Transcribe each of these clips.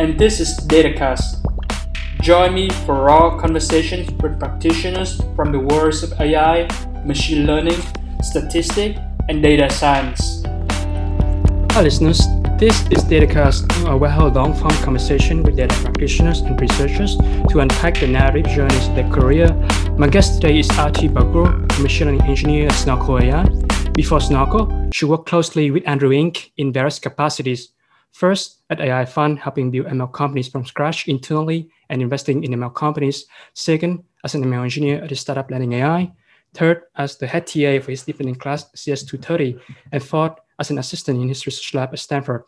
and this is DataCast. Join me for raw conversations with practitioners from the worlds of AI, machine learning, statistics, and data science. Hi, listeners. This is DataCast, a well long form conversation with data practitioners and researchers to unpack the narrative journeys of their career. My guest today is Aarti Bagul, a machine learning engineer at Snorkel AI. Before Snorkel, she worked closely with Andrew Ng in various capacities. First, at AI Fund, helping build ML companies from scratch internally and investing in ML companies. Second, as an ML engineer at the startup Landing AI. Third, as the head TA for his deep learning class CS230. And fourth, as an assistant in his research lab at Stanford.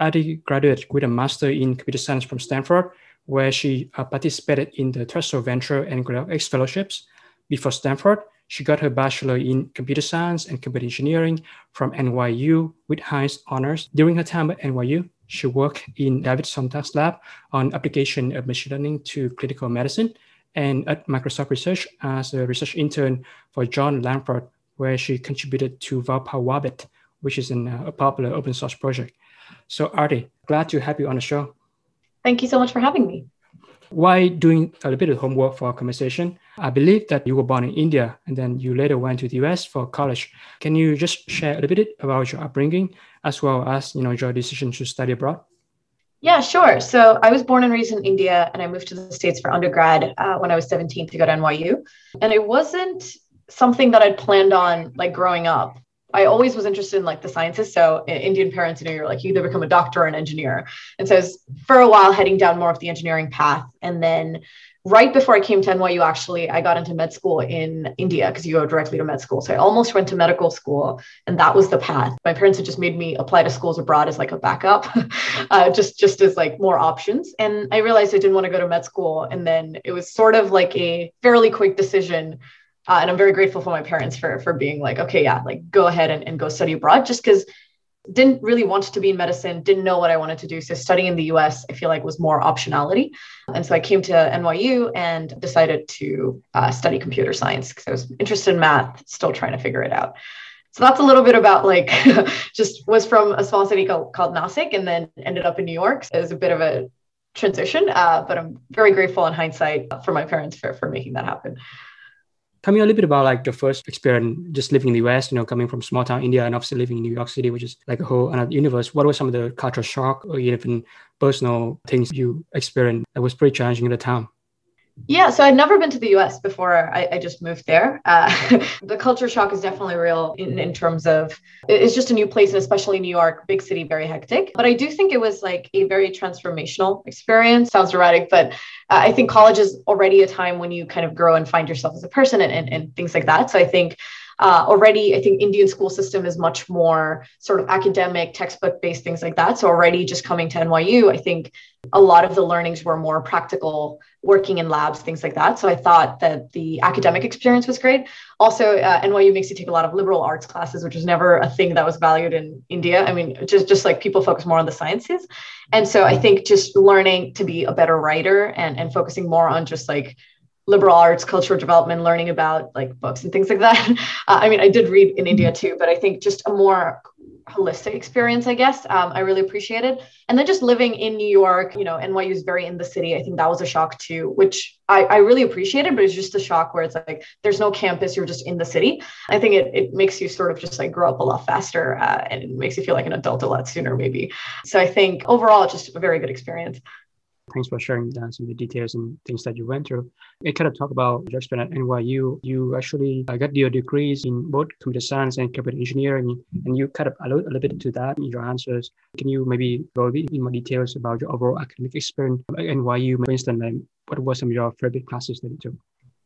Aarti graduated with a master in computer science from Stanford, where she uh, participated in the Threshold Venture and Greylock X fellowships. Before Stanford, she got her bachelor in computer science and computer engineering from NYU with highest honors. During her time at NYU, she worked in David Sontag's lab on application of machine learning to clinical medicine and at Microsoft Research as a research intern for John Langford, where she contributed to Vowpal Wabbit, which is an, uh, a popular open source project. So, Aarti, glad to have you on the show. Thank you so much for having me. While doing a little bit of homework for our conversation, I believe that you were born in India and then you later went to the US for college. Can you just share a little bit about your upbringing as well as you know your decision to study abroad? Yeah, sure. So I was born and raised in India, and I moved to the States for undergrad uh, when I was 17 to go to NYU. And it wasn't something that I'd planned on like growing up. I always was interested in like the sciences. So Indian parents, you know, you're like you either become a doctor or an engineer. And so I was for a while heading down more of the engineering path. And then right before I came to NYU, actually, I got into med school in India because you go directly to med school. So I almost went to medical school, and that was the path. My parents had just made me apply to schools abroad as like a backup, uh, just just as like more options. And I realized I didn't want to go to med school, and then it was sort of like a fairly quick decision uh, and I'm very grateful for my parents for for being like, okay, yeah, like go ahead and, and go study abroad, just because didn't really want to be in medicine, didn't know what I wanted to do. So studying in the US, I feel like was more optionality. And so I came to NYU and decided to uh, study computer science because I was interested in math, still trying to figure it out. So that's a little bit about like just was from a small city called, called Nasik and then ended up in New York. So it was a bit of a transition, uh, but I'm very grateful in hindsight for my parents for, for making that happen. Tell me a little bit about like the first experience just living in the US, you know, coming from small town India and obviously living in New York City, which is like a whole another universe. What were some of the cultural shock or even personal things you experienced that was pretty challenging in the town? Yeah, so I'd never been to the US before I, I just moved there. Uh, the culture shock is definitely real in, in terms of it's just a new place, and especially New York, big city, very hectic. But I do think it was like a very transformational experience. Sounds dramatic, but uh, I think college is already a time when you kind of grow and find yourself as a person and, and, and things like that. So I think uh, already i think indian school system is much more sort of academic textbook based things like that. So already just coming to nyu i think a lot of the learnings were more practical working in labs things like that. So i thought that the academic experience was great. Also uh, nyu makes you take a lot of liberal arts classes which was never a thing that was valued in india. I mean just just like people focus more on the sciences. And so i think just learning to be a better writer and and focusing more on just like liberal arts, cultural development, learning about like books and things like that. Uh, I mean, I did read in India too, but I think just a more holistic experience, I guess. Um, I really appreciated. And then just living in New York, you know, NYU is very in the city. I think that was a shock too, which I, I really appreciated, but it's just a shock where it's like there's no campus, you're just in the city. I think it, it makes you sort of just like grow up a lot faster uh, and it makes you feel like an adult a lot sooner, maybe. So I think overall, just a very good experience. Thanks for sharing uh, some of the details and things that you went through. I kind of talk about your experience at NYU. You actually uh, got your degrees in both computer science and computer engineering, and you kind of allude a little bit to that in your answers. Can you maybe go a bit in more details about your overall academic experience at NYU? For instance, like, what were some of your favorite classes that you took?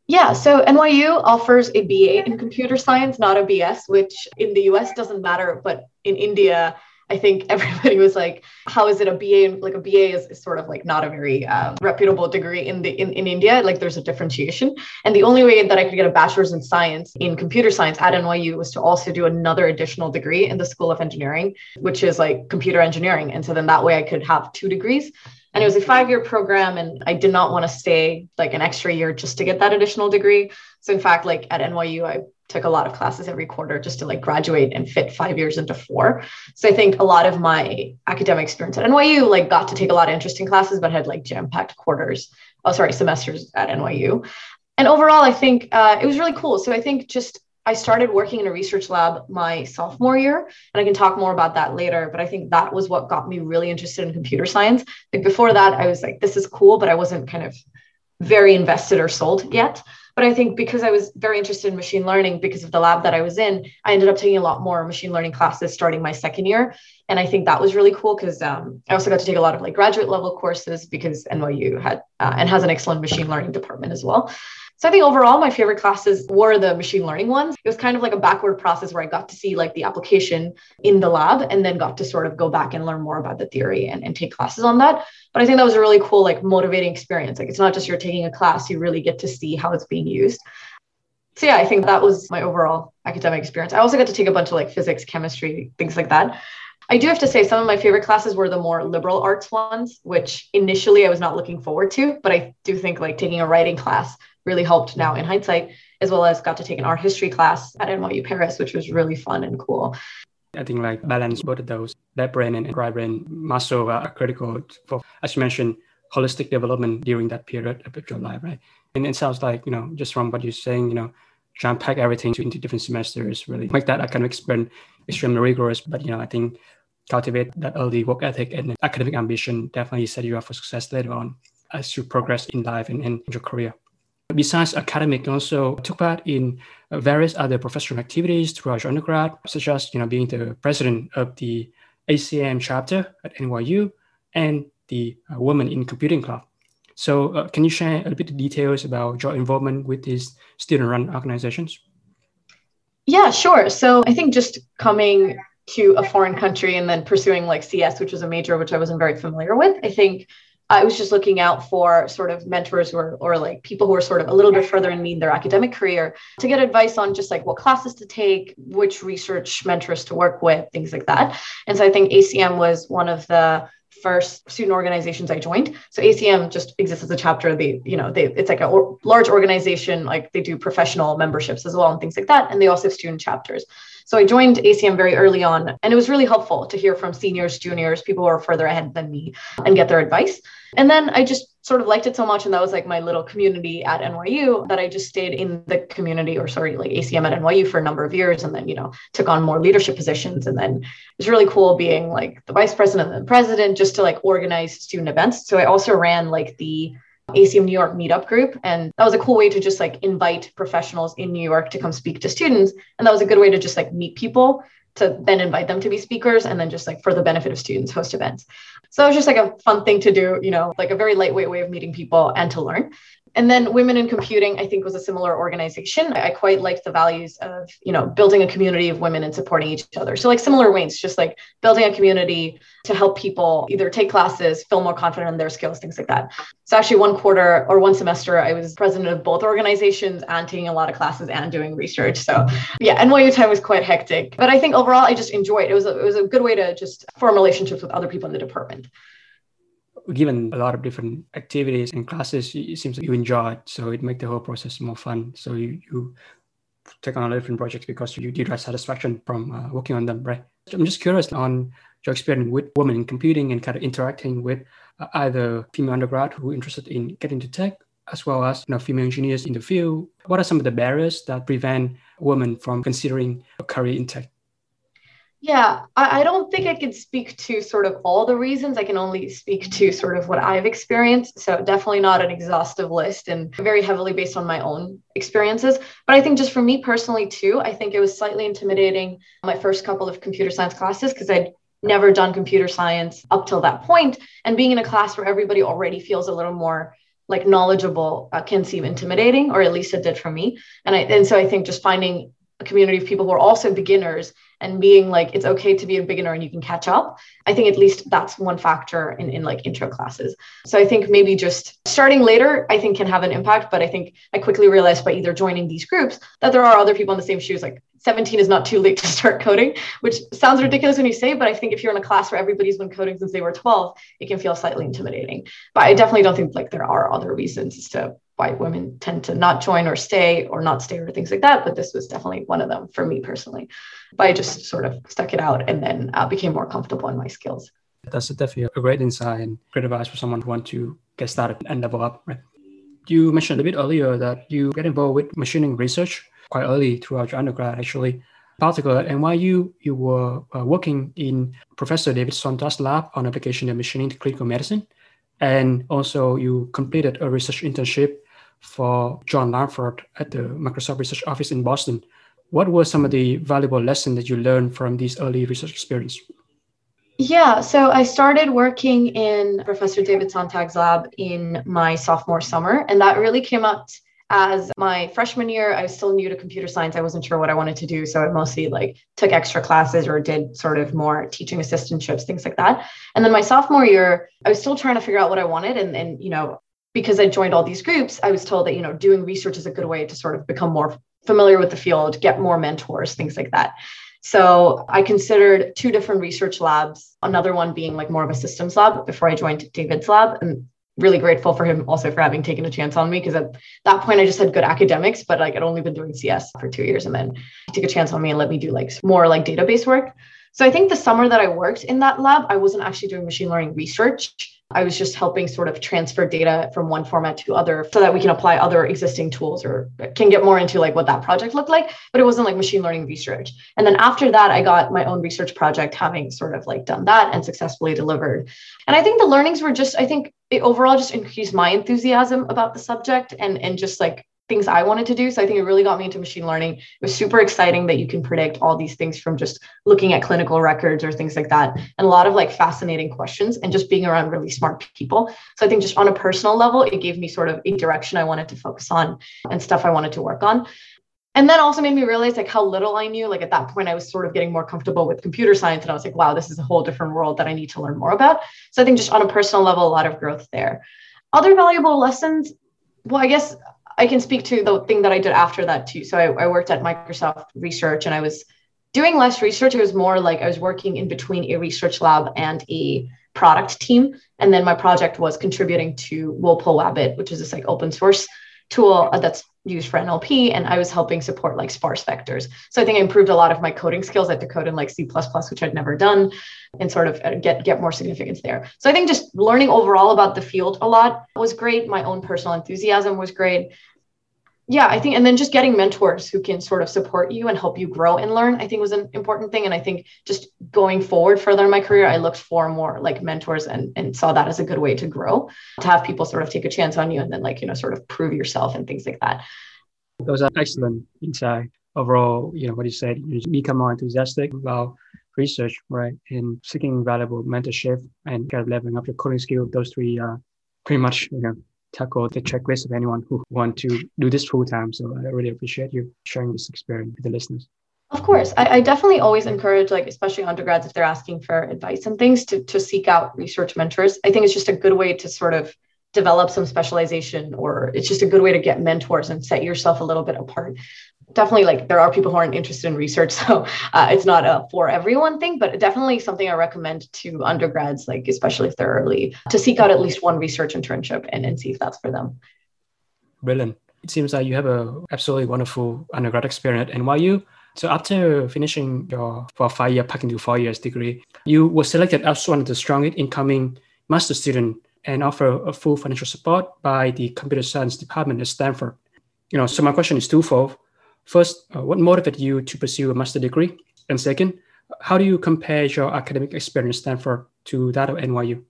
Yeah, so NYU offers a BA in computer science, not a BS, which in the US doesn't matter, but in India, I think everybody was like, how is it a BA? And Like a BA is, is sort of like not a very um, reputable degree in the in, in India. Like there's a differentiation. And the only way that I could get a bachelor's in science in computer science at NYU was to also do another additional degree in the School of Engineering, which is like computer engineering. And so then that way I could have two degrees. And it was a five year program. And I did not want to stay like an extra year just to get that additional degree. So in fact, like at NYU, I took a lot of classes every quarter just to like graduate and fit five years into four. So I think a lot of my academic experience at NYU like got to take a lot of interesting classes, but had like jam-packed quarters, oh sorry, semesters at NYU. And overall, I think uh, it was really cool. So I think just I started working in a research lab my sophomore year, and I can talk more about that later. But I think that was what got me really interested in computer science. Like before that, I was like, this is cool, but I wasn't kind of very invested or sold yet. But I think because I was very interested in machine learning because of the lab that I was in, I ended up taking a lot more machine learning classes starting my second year. And I think that was really cool because um, I also got to take a lot of like graduate level courses because NYU had uh, and has an excellent machine learning department as well. So I think overall, my favorite classes were the machine learning ones. It was kind of like a backward process where I got to see like the application in the lab and then got to sort of go back and learn more about the theory and, and take classes on that. But I think that was a really cool, like motivating experience. Like it's not just you're taking a class, you really get to see how it's being used. So yeah, I think that was my overall academic experience. I also got to take a bunch of like physics, chemistry, things like that. I do have to say some of my favorite classes were the more liberal arts ones, which initially I was not looking forward to, but I do think like taking a writing class really helped now in mm-hmm. hindsight, as well as got to take an art history class at NYU Paris, which was really fun and cool. I think like balance both of those, left brain and right brain muscle are critical for, as you mentioned, holistic development during that period of your life, right? And it sounds like, you know, just from what you're saying, you know, try and pack everything into different semesters, really make that academic experience extremely rigorous. But, you know, I think cultivate that early work ethic and academic ambition definitely set you up for success later on as you progress in life and in your career. Besides academic, also took part in various other professional activities throughout undergrad, such as you know being the president of the ACM chapter at NYU and the uh, Women in Computing Club. So, uh, can you share a bit of details about your involvement with these student-run organizations? Yeah, sure. So, I think just coming to a foreign country and then pursuing like CS, which was a major which I wasn't very familiar with, I think I was just looking out for sort of mentors or, or like people who are sort of a little bit further in me in their academic career to get advice on just like what classes to take, which research mentors to work with, things like that. And so I think ACM was one of the first student organizations I joined. So ACM just exists as a chapter. They, you know, they it's like a large organization. Like they do professional memberships as well and things like that. And they also have student chapters. So I joined ACM very early on, and it was really helpful to hear from seniors, juniors, people who are further ahead than me, and get their advice. And then I just sort of liked it so much. And that was like my little community at NYU that I just stayed in the community or sorry, like ACM at NYU for a number of years and then, you know, took on more leadership positions. And then it was really cool being like the vice president and the president just to like organize student events. So I also ran like the ACM New York meetup group. And that was a cool way to just like invite professionals in New York to come speak to students. And that was a good way to just like meet people to then invite them to be speakers and then just like for the benefit of students host events so it was just like a fun thing to do you know like a very lightweight way of meeting people and to learn and then women in computing i think was a similar organization. I quite liked the values of you know building a community of women and supporting each other. So like similar ways just like building a community to help people either take classes feel more confident in their skills things like that. So actually one quarter or one semester i was president of both organizations and taking a lot of classes and doing research. So yeah nyu time was quite hectic. But i think overall i just enjoyed it, it was a, it was a good way to just form relationships with other people in the department given a lot of different activities and classes, it seems like you enjoy it. So it makes the whole process more fun. So you, you take on a lot of different projects because you derive satisfaction from uh, working on them, right? I'm just curious on your experience with women in computing and kind of interacting with uh, either female undergrad who are interested in getting into tech as well as you know female engineers in the field. What are some of the barriers that prevent women from considering a career in tech? Yeah, I, I, don't think I can speak to sort of all the reasons. I can only speak to sort of what I've experienced. So, definitely not an exhaustive list and very heavily based on my own experiences. But I think just for me personally, too, I think it was slightly intimidating my first couple of computer science classes because I'd never done computer science up till that point. And being in a class where everybody already feels a little more like knowledgeable uh, can seem intimidating, or at least it did for me. And I and so I think just finding a community of people who are also beginners and being like it's okay to be a beginner and you can catch up i think at least that's one factor in, in like intro classes so i think maybe just starting later i think can have an impact but i think i quickly realized by either joining these groups that there are other people in the same shoes like 17 is not too late to start coding, which sounds ridiculous when you say, but I think if you're in a class where everybody's been coding since they were 12, it can feel slightly intimidating. But I definitely don't think like there are other reasons as to why women tend to not join or stay or not stay or things like that. But this was definitely one of them for me personally. But I just sort of stuck it out and then uh, became more comfortable in my skills. That's definitely a great insight and great advice for someone who want to get started and level up. Right? You mentioned a bit earlier that you get involved with machine learning research quite early throughout your undergrad, actually. Particular at NYU, you were uh, working in Professor David Sontag's lab on application of machine learning to clinical medicine. And also, you completed a research internship for John Langford at the Microsoft Research Office in Boston. What were some of the valuable lessons that you learned from these early research experience? Yeah, so I started working in Professor David Sontag's lab in my sophomore summer, and that really came out as my freshman year i was still new to computer science i wasn't sure what i wanted to do so i mostly like took extra classes or did sort of more teaching assistantships things like that and then my sophomore year i was still trying to figure out what i wanted and and you know because i joined all these groups i was told that you know doing research is a good way to sort of become more familiar with the field get more mentors things like that so I considered two different research labs, another one being like more of a systems lab before I joined David's lab. And really grateful for him also for having taken a chance on me because at that point I just had good academics, but like I'd only been doing CS for two years and then he took a chance on me and let me do like more like database work. So I think the summer that I worked in that lab, I wasn't actually doing machine learning research. I was just helping sort of transfer data from one format to other so that we can apply other existing tools or can get more into like what that project looked like, but it wasn't like machine learning research. And then after that, I got my own research project having sort of like done that and successfully delivered. And I think the learnings were just, I think it overall just increased my enthusiasm about the subject and, and just like things I wanted to do. So I think it really got me into machine learning. It was super exciting that you can predict all these things from just looking at clinical records or things like that. And a lot of like fascinating questions and just being around really smart people. So I think just on a personal level, it gave me sort of a direction I wanted to focus on and stuff I wanted to work on. And then also made me realize like how little I knew. Like at that point, I was sort of getting more comfortable with computer science. And I was like, wow, this is a whole different world that I need to learn more about. So I think just on a personal level, a lot of growth there. Other valuable lessons, well, I guess I can speak to the thing that I did after that too. So I, I worked at Microsoft Research and I was doing less research. It was more like I was working in between a research lab and a product team. And then my project was contributing to Vowpal Wabbit, which is this like open source tool that's used for NLP. And I was helping support like sparse vectors. So I think I improved a lot of my coding skills. I had to code in like C, which I'd never done and sort of uh, get, get more significance there. So I think just learning overall about the field a lot was great. My own personal enthusiasm was great yeah, I think, and then just getting mentors who can sort of support you and help you grow and learn, I think was an important thing. And I think just going forward further in my career, I looked for more like mentors and, and saw that as a good way to grow, to have people sort of take a chance on you and then like, you know, sort of prove yourself and things like that. Those are excellent insight. Overall, you know, what you said, you become more enthusiastic about research, right? And seeking valuable mentorship and kind of leveling up your coding skill. Those three are pretty much, you know, tackle the checklist of anyone who want to do this full time. So I really appreciate you sharing this experience with the listeners. Of course, I, I, definitely always encourage, like especially undergrads, if they're asking for advice and things, to to seek out research mentors. I think it's just a good way to sort of develop some specialization, or it's just a good way to get mentors and set yourself a little bit apart definitely like there are people who aren't interested in research so uh, it's not a for everyone thing but definitely something i recommend to undergrads like especially if they're early to seek out at least one research internship and, and see if that's for them. Brilliant. It seems like you have a absolutely wonderful undergrad experience at nyu so after finishing your for five year packing to four years degree you were selected as one of the strongest incoming master student and offer a full financial support by the computer science department at stanford. You know so my question is twofold First, uh, what motivated you to pursue a master degree? And second, how do you compare your academic experience at Stanford to that of NYU?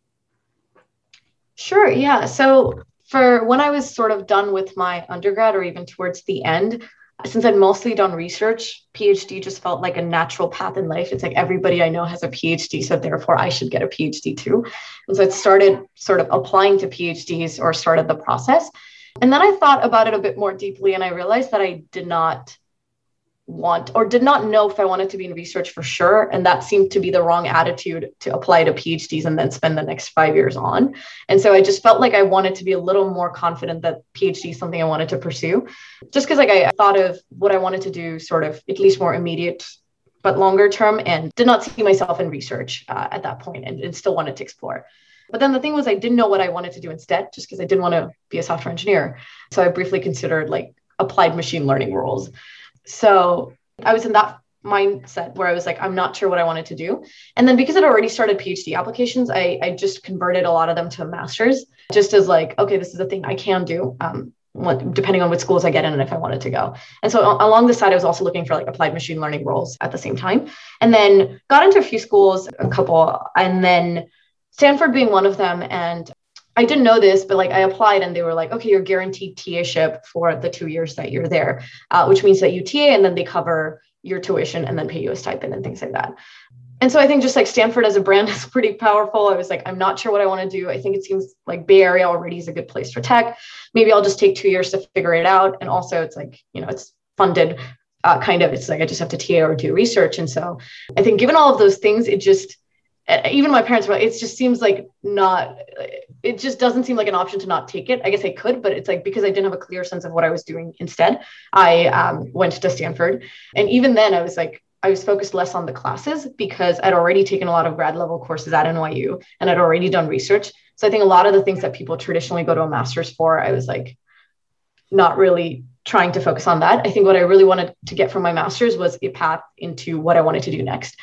Sure, yeah. So for when I was sort of done with my undergrad or even towards the end, since I'd mostly done research, PhD just felt like a natural path in life. It's like everybody I know has a PhD, so therefore I should get a PhD too. And so it started sort of applying to PhDs or started the process. And then I thought about it a bit more deeply and I realized that I did not want or did not know if I wanted to be in research for sure. And that seemed to be the wrong attitude to apply to PhDs and then spend the next five years on. And so I just felt like I wanted to be a little more confident that PhD is something I wanted to pursue. Just because like I thought of what I wanted to do sort of at least more immediate but longer term and did not see myself in research uh, at that point and, and still wanted to explore. But then the thing was, I didn't know what I wanted to do instead, just because I didn't want to be a software engineer. So I briefly considered like applied machine learning roles. So I was in that mindset where I was like, I'm not sure what I wanted to do. And then because I'd already started PhD applications, I, I just converted a lot of them to a master's just as like, okay, this is a thing I can do. Um, what, depending on what schools I get in and if I wanted to go. And so along the side, I was also looking for like applied machine learning roles at the same time. And then got into a few schools, a couple, and then Stanford being one of them. And I didn't know this, but like I applied and they were like, okay, you're guaranteed TA-ship for the two years that you're there, uh, which means that you TA and then they cover your tuition and then pay you a stipend and things like that. And so I think just like Stanford as a brand is pretty powerful. I was like, I'm not sure what I want to do. I think it seems like Bay Area already is a good place for tech. Maybe I'll just take two years to figure it out. And also, it's like, you know, it's funded uh, kind of. It's like I just have to TA or do research. And so I think given all of those things, it just, even my parents were like, it just seems like not, it just doesn't seem like an option to not take it. I guess I could, but it's like because I didn't have a clear sense of what I was doing instead, I um, went to Stanford. And even then, I was like, I was focused less on the classes because I'd already taken a lot of grad level courses at NYU and I'd already done research. So I think a lot of the things that people traditionally go to a master's for, I was like, not really trying to focus on that. I think what I really wanted to get from my master's was a path into what I wanted to do next.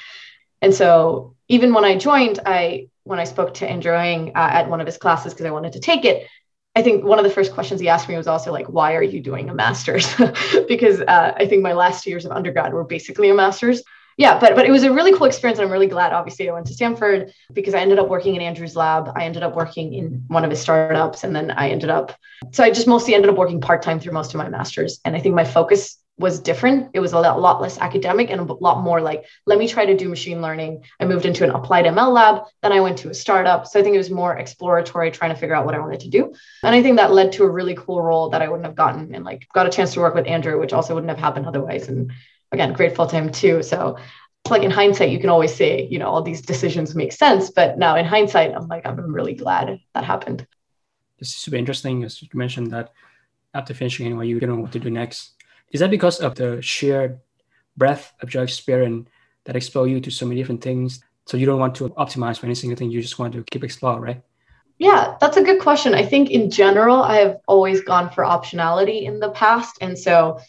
And so even when I joined, I when I spoke to Andrew Ng uh, at one of his classes because I wanted to take it, I think one of the first questions he asked me was also like, "Why are you doing a master's?" because uh, I think my last two years of undergrad were basically a master's. Yeah, but but it was a really cool experience, and I'm really glad. Obviously, I went to Stanford because I ended up working in Andrew's lab. I ended up working in one of his startups, and then I ended up. So I just mostly ended up working part time through most of my masters, and I think my focus was different. It was a lot, less academic and a lot more like, let me try to do machine learning. I moved into an applied ML lab. Then I went to a startup. So I think it was more exploratory, trying to figure out what I wanted to do. And I think that led to a really cool role that I wouldn't have gotten and like got a chance to work with Andrew, which also wouldn't have happened otherwise. And again, grateful to him too. So like in hindsight, you can always say, you know, all these decisions make sense. But now in hindsight, I'm like, I'm really glad that happened. This is super interesting. As you mentioned that after finishing NYU, you didn't know what to do next is that because of the sheer breadth of your experience that expose you to so many different things? So you don't want to optimize for any single thing. You just want to keep exploring, right? Yeah, that's a good question. I think in general, I have always gone for optionality in the past. And so,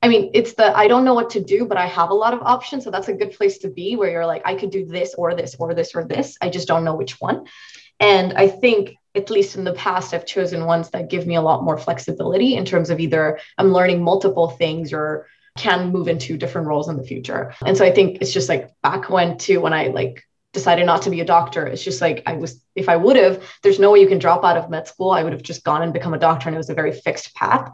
I mean, it's the I don't know what to do, but I have a lot of options. So that's a good place to be where you're like, I could do this or this or this or this. I just don't know which one. And I think at least in the past, I've chosen ones that give me a lot more flexibility in terms of either I'm learning multiple things or can move into different roles in the future. And so I think it's just like back when to when I like decided not to be a doctor. It's just like I was, if I would have, there's no way you can drop out of med school. I would have just gone and become a doctor and it was a very fixed path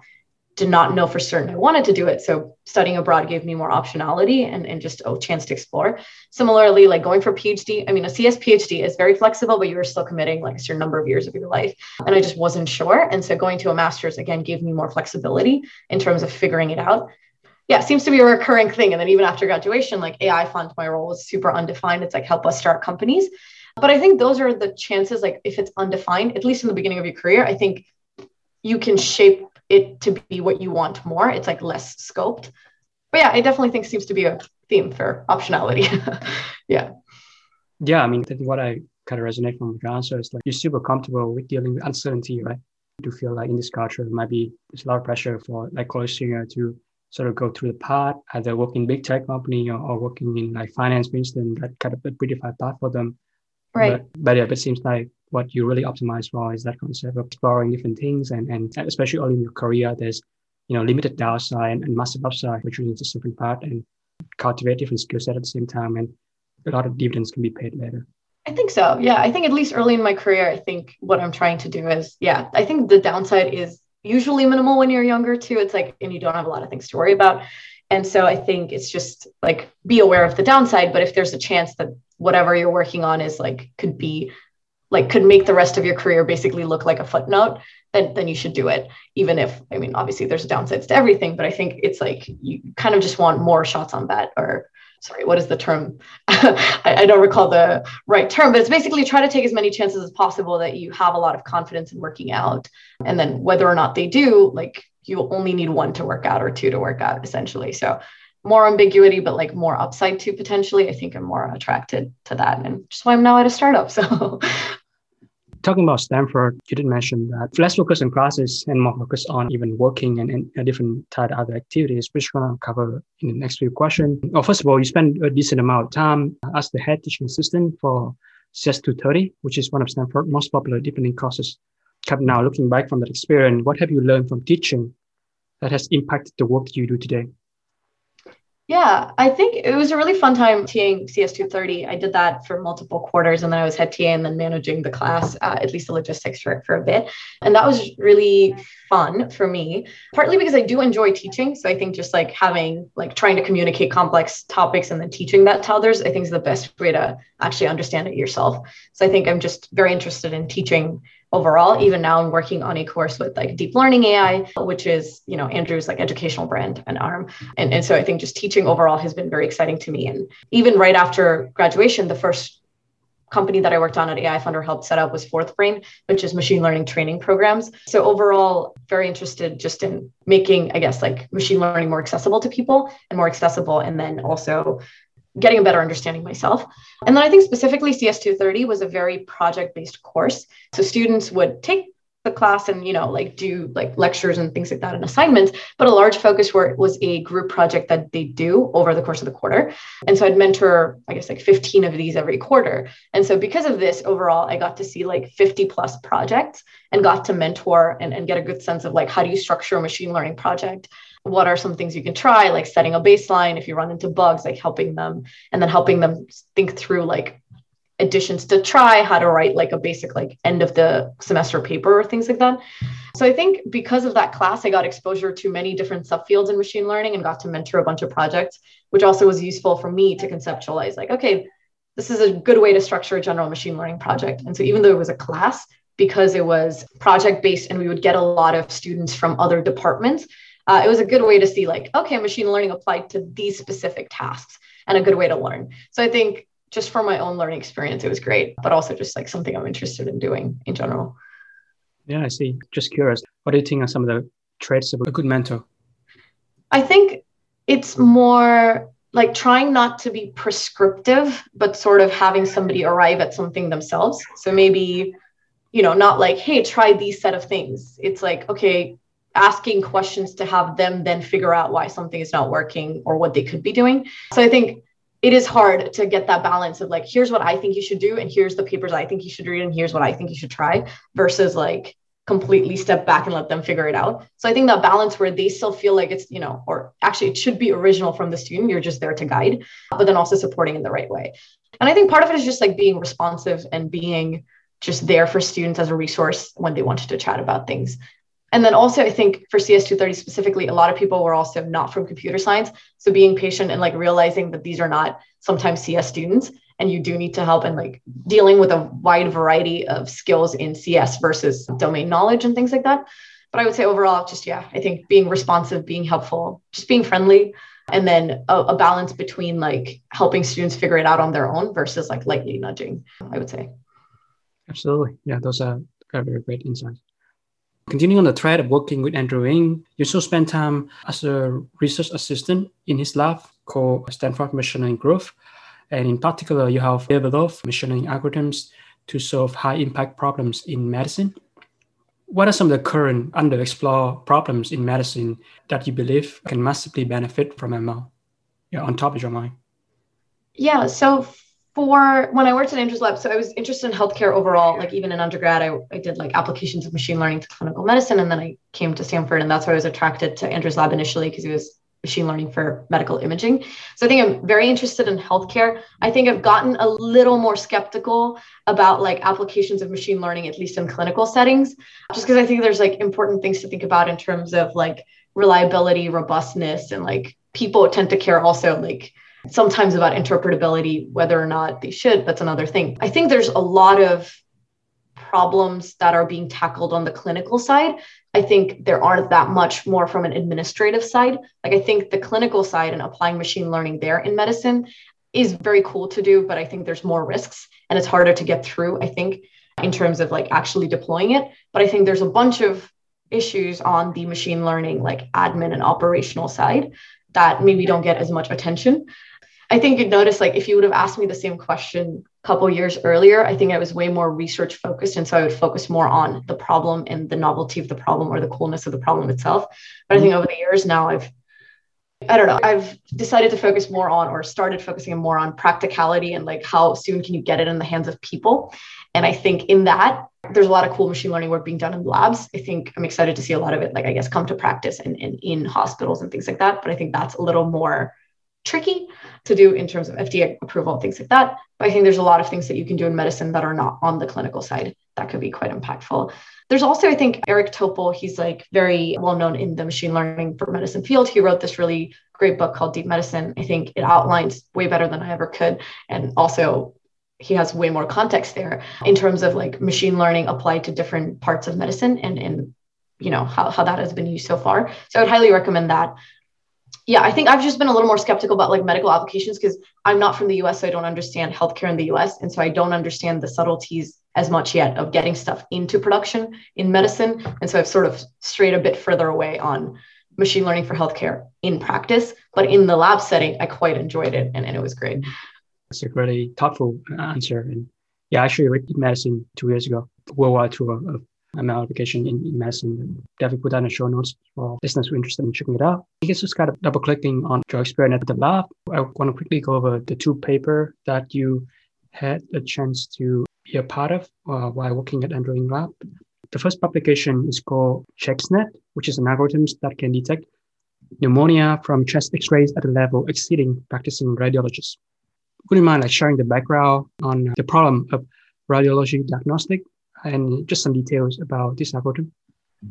did not know for certain I wanted to do it. So studying abroad gave me more optionality and, and just a chance to explore. Similarly, like going for PhD, I mean, a CS PhD is very flexible, but you are still committing like a certain number of years of your life. And I just wasn't sure. And so going to a master's again gave me more flexibility in terms of figuring it out. Yeah, seems to be a recurring thing. And then even after graduation, like AI fund, my role was super undefined. It's like help us start companies. But I think those are the chances, like if it's undefined, at least in the beginning of your career, I think you can shape it to be what you want more. It's like less scoped. But yeah, I definitely think seems to be a theme for optionality. yeah. Yeah, I mean, I what I kind of resonate from your answer is like you're super comfortable with dealing with uncertainty, right? You do feel like in this culture, it might be there's a lot of pressure for like college student to sort of go through the path, either working big tech company or, or working in like finance, for instance, that kind of a pretty predefined path for them. Right. But, but yeah, but it seems like what you really optimize for is that concept of exploring different things and, and especially early in your career there's you know limited downside and, and massive upside which is a different part and cultivate different skill set at the same time and a lot of dividends can be paid later I think so. Yeah. I think at least early in my career, I think what I'm trying to do is, yeah, I think the downside is usually minimal when you're younger too. It's like, and you don't have a lot of things to worry about. And so I think it's just like be aware of the downside. But if there's a chance that whatever you're working on is like could be like could make the rest of your career basically look like a footnote then then you should do it. Even if i mean obviously there's downsides to everything but i think it's like you kind of just want more shots on that or sorry what is the term? I, I, don't recall the right term but it's basically try to take as many chances as possible that you have a lot of confidence in working out. And then whether or not they do like you only need one to work out or two to work out essentially. So more ambiguity, but like more upside to potentially. I think I'm more attracted to that. And just why I'm now at a startup. So talking about Stanford, you did mention that less focus on classes and more focus on even working and, and different type of other activities, which we're going to cover in the next few questions. Well, first of all, you spend a decent amount of time as the head teaching assistant for CS230, which is one of Stanford's most popular deep learning courses. Now, looking back from that experience, what have you learned from teaching that has impacted the work that you do today? Yeah, I think it was a really fun time TAing CS230. I did that for multiple quarters and then I was head TA and then managing the class, uh, at least the logistics for, for a bit. And that was really fun for me, partly because I do enjoy teaching. So I think just like having, like trying to communicate complex topics and then teaching that to others, I think is the best way to actually understand it yourself. So I think I'm just very interested in teaching overall even now i'm working on a course with like deep learning ai which is you know andrew's like educational brand and arm. And, and so i think just teaching overall has been very exciting to me. And even right after graduation the first company that i worked on at ai funder helped set up was FourthBrain which is machine learning training programs. So overall very interested just in making i guess like machine learning more accessible to people and more accessible and then also getting a better understanding myself. And then I think specifically CS230 was a very project based course. So students would take the class and you know like do like lectures and things like that and assignments but a large focus where it was a group project that they do over the course of the quarter and so i'd mentor i guess like 15 of these every quarter and so because of this overall i got to see like 50 plus projects and got to mentor and, and get a good sense of like how do you structure a machine learning project what are some things you can try like setting a baseline if you run into bugs like helping them and then helping them think through like additions to try how to write like a basic like end of the semester paper or things like that. So i think because of that class i got exposure to many different subfields in machine learning and got to mentor a bunch of projects which also was useful for me to conceptualize like okay this is a good way to structure a general machine learning project. And so even though it was a class because it was project based and we would get a lot of students from other departments uh, it was a good way to see like okay machine learning applied to these specific tasks and a good way to learn. So i think just for my own learning experience it was great but also just like something i'm interested in doing in general. Yeah i see. Just curious what do you think are some of the traits of a good mentor? I think it's more like trying not to be prescriptive but sort of having somebody arrive at something themselves. So maybe you know not like hey try these set of things. It's like okay asking questions to have them then figure out why something is not working or what they could be doing. So I think it is hard to get that balance of like, here's what I think you should do, and here's the papers I think you should read, and here's what I think you should try, versus like completely step back and let them figure it out. So I think that balance where they still feel like it's, you know, or actually it should be original from the student, you're just there to guide, but then also supporting in the right way. And I think part of it is just like being responsive and being just there for students as a resource when they wanted to chat about things. And then also, I think for CS230 specifically, a lot of people were also not from computer science. So being patient and like realizing that these are not sometimes CS students and you do need to help and like dealing with a wide variety of skills in CS versus domain knowledge and things like that. But I would say overall, just yeah, I think being responsive, being helpful, just being friendly, and then a, a balance between like helping students figure it out on their own versus like lightly nudging, I would say. Absolutely. Yeah, those are very great insights. Continuing on the thread of working with Andrew Ng, you also spent time as a research assistant in his lab called Stanford Machine Learning Group. And in particular, you have developed machine learning algorithms to solve high impact problems in medicine. What are some of the current underexplored problems in medicine that you believe can massively benefit from ML? Yeah, on top of your mind. Yeah, so for when I worked at Andrew's Lab, so I was interested in healthcare overall. Like even in undergrad, I, I did like applications of machine learning to clinical medicine, and then I came to Stanford, and that's why I was attracted to Andrew's Lab initially because it was machine learning for medical imaging. So I think I'm very interested in healthcare. I think I've gotten a little more skeptical about like applications of machine learning, at least in clinical settings, just because I think there's like important things to think about in terms of like reliability, robustness, and like people tend to care also like sometimes about interpretability, whether or not they should, that's another thing. I think there's a lot of problems that are being tackled on the clinical side. I think there aren't that much more from an administrative side. Like i think the clinical side and applying machine learning there in medicine is very cool to do but i think there's more risks and it's harder to get through i think in terms of like actually deploying it. But i think there's a bunch of issues on the machine learning like admin and operational side that maybe don't get as much attention I think you'd notice like if you would have asked me the same question a couple years earlier, I think I was way more research focused. And so I would focus more on the problem and the novelty of the problem or the coolness of the problem itself. But I think mm-hmm. over the years now I've I don't know. I've decided to focus more on or started focusing more on practicality and like how soon can you get it in the hands of people. And I think in that there's a lot of cool machine learning work being done in labs. I think I'm excited to see a lot of it, like I guess, come to practice and, and in hospitals and things like that. But I think that's a little more tricky to do in terms of FDA approval, and things like that. But I think there's a lot of things that you can do in medicine that are not on the clinical side that could be quite impactful. There's also, I think, Eric Topol, he's like very well known in the machine learning for medicine field. He wrote this really great book called Deep Medicine. I think it outlines way better than I ever could. And also, he has way more context there in terms of like machine learning applied to different parts of medicine and, and you know how, how that has been used so far so i would highly recommend that yeah, I think I've just been a little more skeptical about like medical applications because I'm not from the US, so I don't understand healthcare in the US. And so I don't understand the subtleties as much yet of getting stuff into production in medicine. And so I've sort of strayed a bit further away on machine learning for healthcare in practice. But in the lab setting, I quite enjoyed it and, and it was great. That's a really thoughtful uh, answer. And yeah, I actually read medicine two years ago, worldwide tour of ML application in, in medicine. Definitely put that in the show notes for listeners who are interested in checking it out. I guess just kind of double clicking on your experience at the lab. I want to quickly go over the two paper that you had a chance to be a part of uh, while working at Andrew Lab. The first publication is called CheXNet, which is an algorithm that can detect pneumonia from chest x-rays at a level exceeding practicing radiologists. Would you mind like sharing the background on the problem of radiology diagnostic and just some details about this algorithm?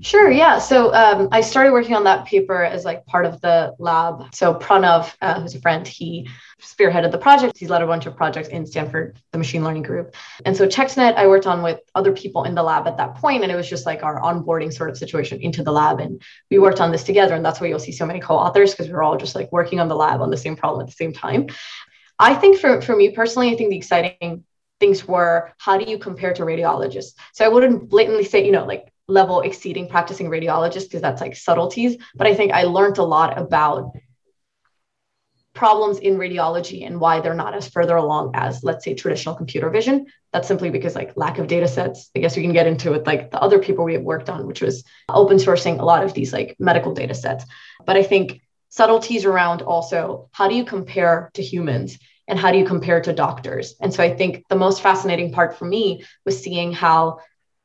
Sure. Yeah. So um, I started working on that paper as like part of the lab. So Pranav, uh, who's a friend, he spearheaded the project. He's led a bunch of projects in Stanford, the machine learning group. And so CheXNet, I worked on with other people in the lab at that point, and it was just like our onboarding sort of situation into the lab. And we worked on this together, and that's why you'll see so many co-authors because we're all just like working on the lab on the same problem at the same time. I think for for me personally, I think the exciting things were how do you compare to radiologists? So I wouldn't blatantly say, you know, like level exceeding practicing radiologists because that's like subtleties. But I think I learned a lot about problems in radiology and why they're not as further along as let's say traditional computer vision that's simply because like lack of data sets i guess we can get into it like the other people we have worked on which was open sourcing a lot of these like medical data sets but i think subtleties around also how do you compare to humans and how do you compare to doctors? And so I think the most fascinating part for me was seeing how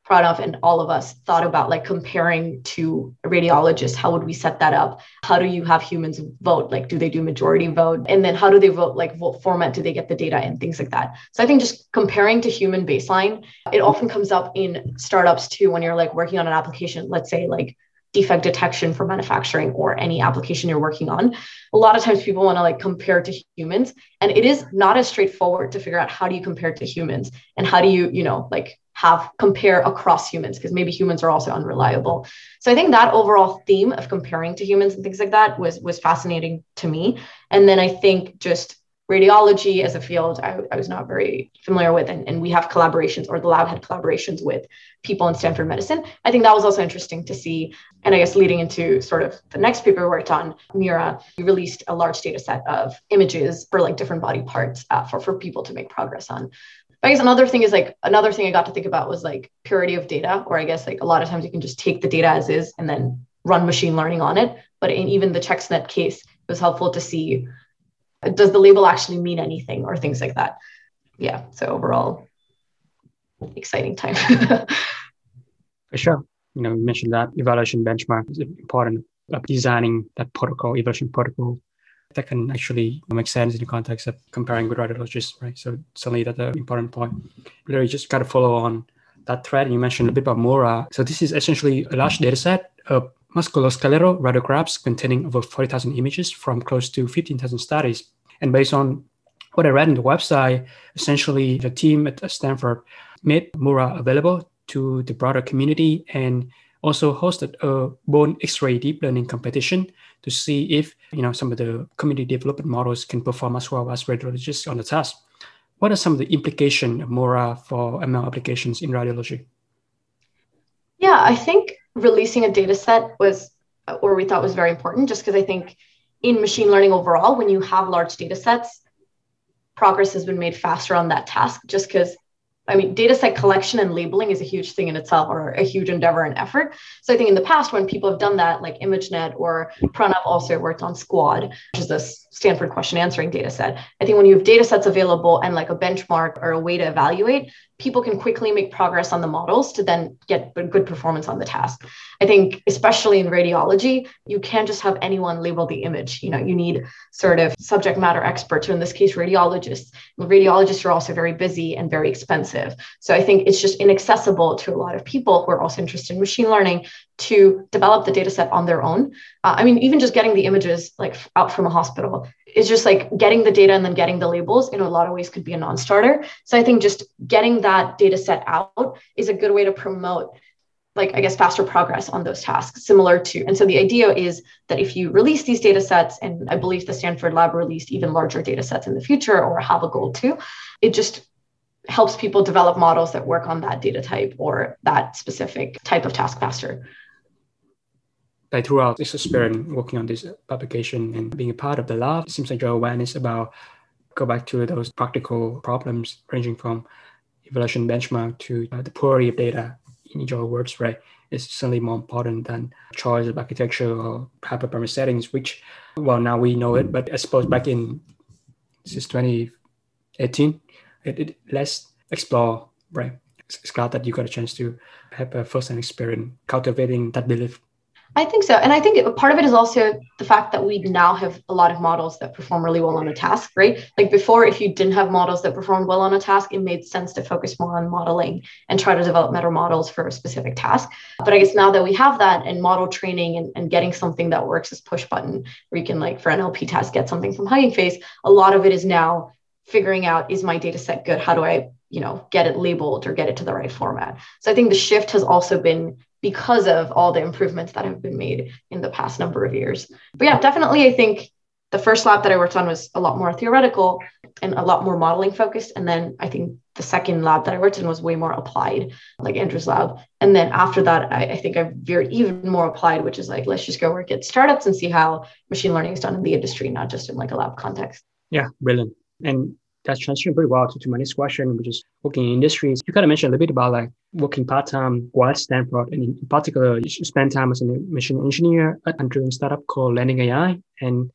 Pranav and all of us thought about like comparing to radiologists. How would we set that up? How do you have humans vote? Like, do they do majority vote? And then how do they vote? Like, what format do they get the data and things like that? So I think just comparing to human baseline, it often comes up in startups too when you're like working on an application, let's say like defect detection for manufacturing or any application you're working on. A lot of times people want to like compare to humans and it is not as straightforward to figure out how do you compare to humans and how do you you know like have compare across humans because maybe humans are also unreliable. So i think that overall theme of comparing to humans and things like that was was fascinating to me. And then i think just radiology as a field I, I was not very familiar with and, and we have collaborations or the lab had collaborations with people in stanford medicine. I think that was also interesting to see and i guess leading into sort of the next paper we worked on MURA we released a large data set of images for like different body parts uh, for, for people to make progress on. I guess another thing is like another thing I got to think about was like purity of data, or I guess like a lot of times you can just take the data as is and then run machine learning on it. But in even the CheXNet case, it was helpful to see does the label actually mean anything or things like that? Yeah so overall exciting time. For sure. You know you mentioned that evaluation benchmark is important of designing that protocol evaluation protocol that can actually make sense in the context of comparing with radiologists right? So certainly that's an important point. Really just got to follow on that thread. You mentioned a bit about MURA so this is essentially a large data set of musculoskeletal radiographs containing over 40,000 images from close to 15,000 studies. And based on what I read in the website, essentially the team at Stanford made MURA available to the broader community and also hosted a bone X-ray deep learning competition to see if you know some of the community development models can perform as well as radiologists on the task. What are some of the implications of MURA for ML applications in radiology? Yeah, I think releasing a data set was, or we thought was very important, just because I think in machine learning overall, when you have large data sets, progress has been made faster on that task, just because I mean, data set collection and labeling is a huge thing in itself or a huge endeavor and effort. So I think in the past, when people have done that, like ImageNet or Pranav also worked on SQuAD, which is this Stanford question answering data set. I think when you have data sets available and like a benchmark or a way to evaluate, people can quickly make progress on the models to then get good performance on the task. I think, especially in radiology, you can't just have anyone label the image. You know, you need sort of subject matter experts, or in this case, radiologists. Radiologists are also very busy and very expensive. So I think it's just inaccessible to a lot of people who are also interested in machine learning to develop the data set on their own. Uh, I mean, even just getting the images like out from a hospital is just like getting the data and then getting the labels in a lot of ways could be a non-starter. So I think just getting that data set out is a good way to promote like i guess faster progress on those tasks similar to and so the idea is that if you release these data sets and i believe the stanford lab released even larger data sets in the future or have a goal to it just helps people develop models that work on that data type or that specific type of task faster like throughout this experience working on this publication and being a part of the lab, it seems like your awareness about go back to those practical problems ranging from evaluation benchmark to uh, the purity of data in your words, right? Is certainly more important than choice of architecture or hyperparameter settings, which, well, now we know it, but I suppose back in since 2018, it, it let's explore, right? It's glad that you got a chance to have a first-hand experience cultivating that belief I think so. And I think part of it is also the fact that we now have a lot of models that perform really well on a task, right? Like before, if you didn't have models that performed well on a task, it made sense to focus more on modeling and try to develop better models for a specific task. But I guess now that we have that and model training and, and getting something that works as push button, where you can like for an NLP task, get something from Hugging Face, a lot of it is now figuring out, is my data set good? How do I you know get it labeled or get it to the right format so i think the shift has also been because of all the improvements that have been made in the past number of years. But yeah, definitely, I think the first lab that I worked on was a lot more theoretical and a lot more modeling focused. And then I think the second lab that I worked in was way more applied, like Andrew's lab. And then after that, I, I think I veered even more applied, which is like, let's just go work at startups and see how machine learning is done in the industry, not just in like a lab context. Yeah, brilliant. And that's transitioned pretty well to, to my next question, which is working in industries. You kind of mentioned a little bit about like working part-time while at Stanford, and in particular, you spend time as a machine engineer under a startup called Landing AI, and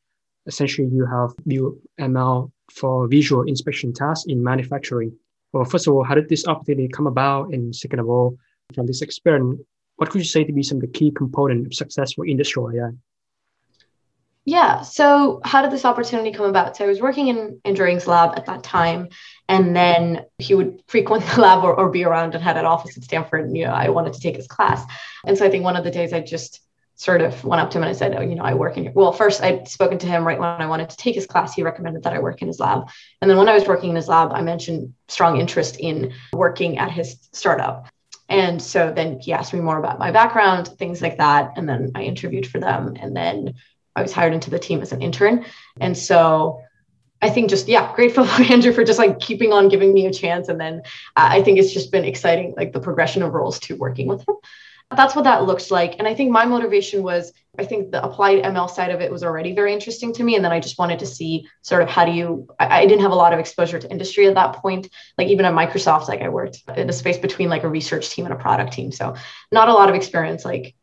essentially you have built ML for visual inspection tasks in manufacturing. Well, first of all, how did this opportunity come about? And second of all, from this experience, what could you say to be some of the key components of successful industrial AI? Yeah. So, how did this opportunity come about? So, I was working in Andrew Ng's lab at that time, and then he would frequent the lab or, or be around and had an office at Stanford. And, you know, I wanted to take his class. And so, I think one of the days I just sort of went up to him and I said, Oh, you know, I work in your, well, first I'd spoken to him right when I wanted to take his class. He recommended that I work in his lab. And then when I was working in his lab, I mentioned strong interest in working at his startup. And so then he asked me more about my background, things like that. And then I interviewed for them. And then I was hired into the team as an intern. And so I think just, yeah, grateful Andrew for just like keeping on giving me a chance. And then uh, I think it's just been exciting, like the progression of roles to working with him. That's what that looks like. And I think my motivation was, I think the applied ML side of it was already very interesting to me. And then I just wanted to see sort of how do you, I, I didn't have a lot of exposure to industry at that point. Like even at Microsoft, like I worked in a space between like a research team and a product team. So not a lot of experience like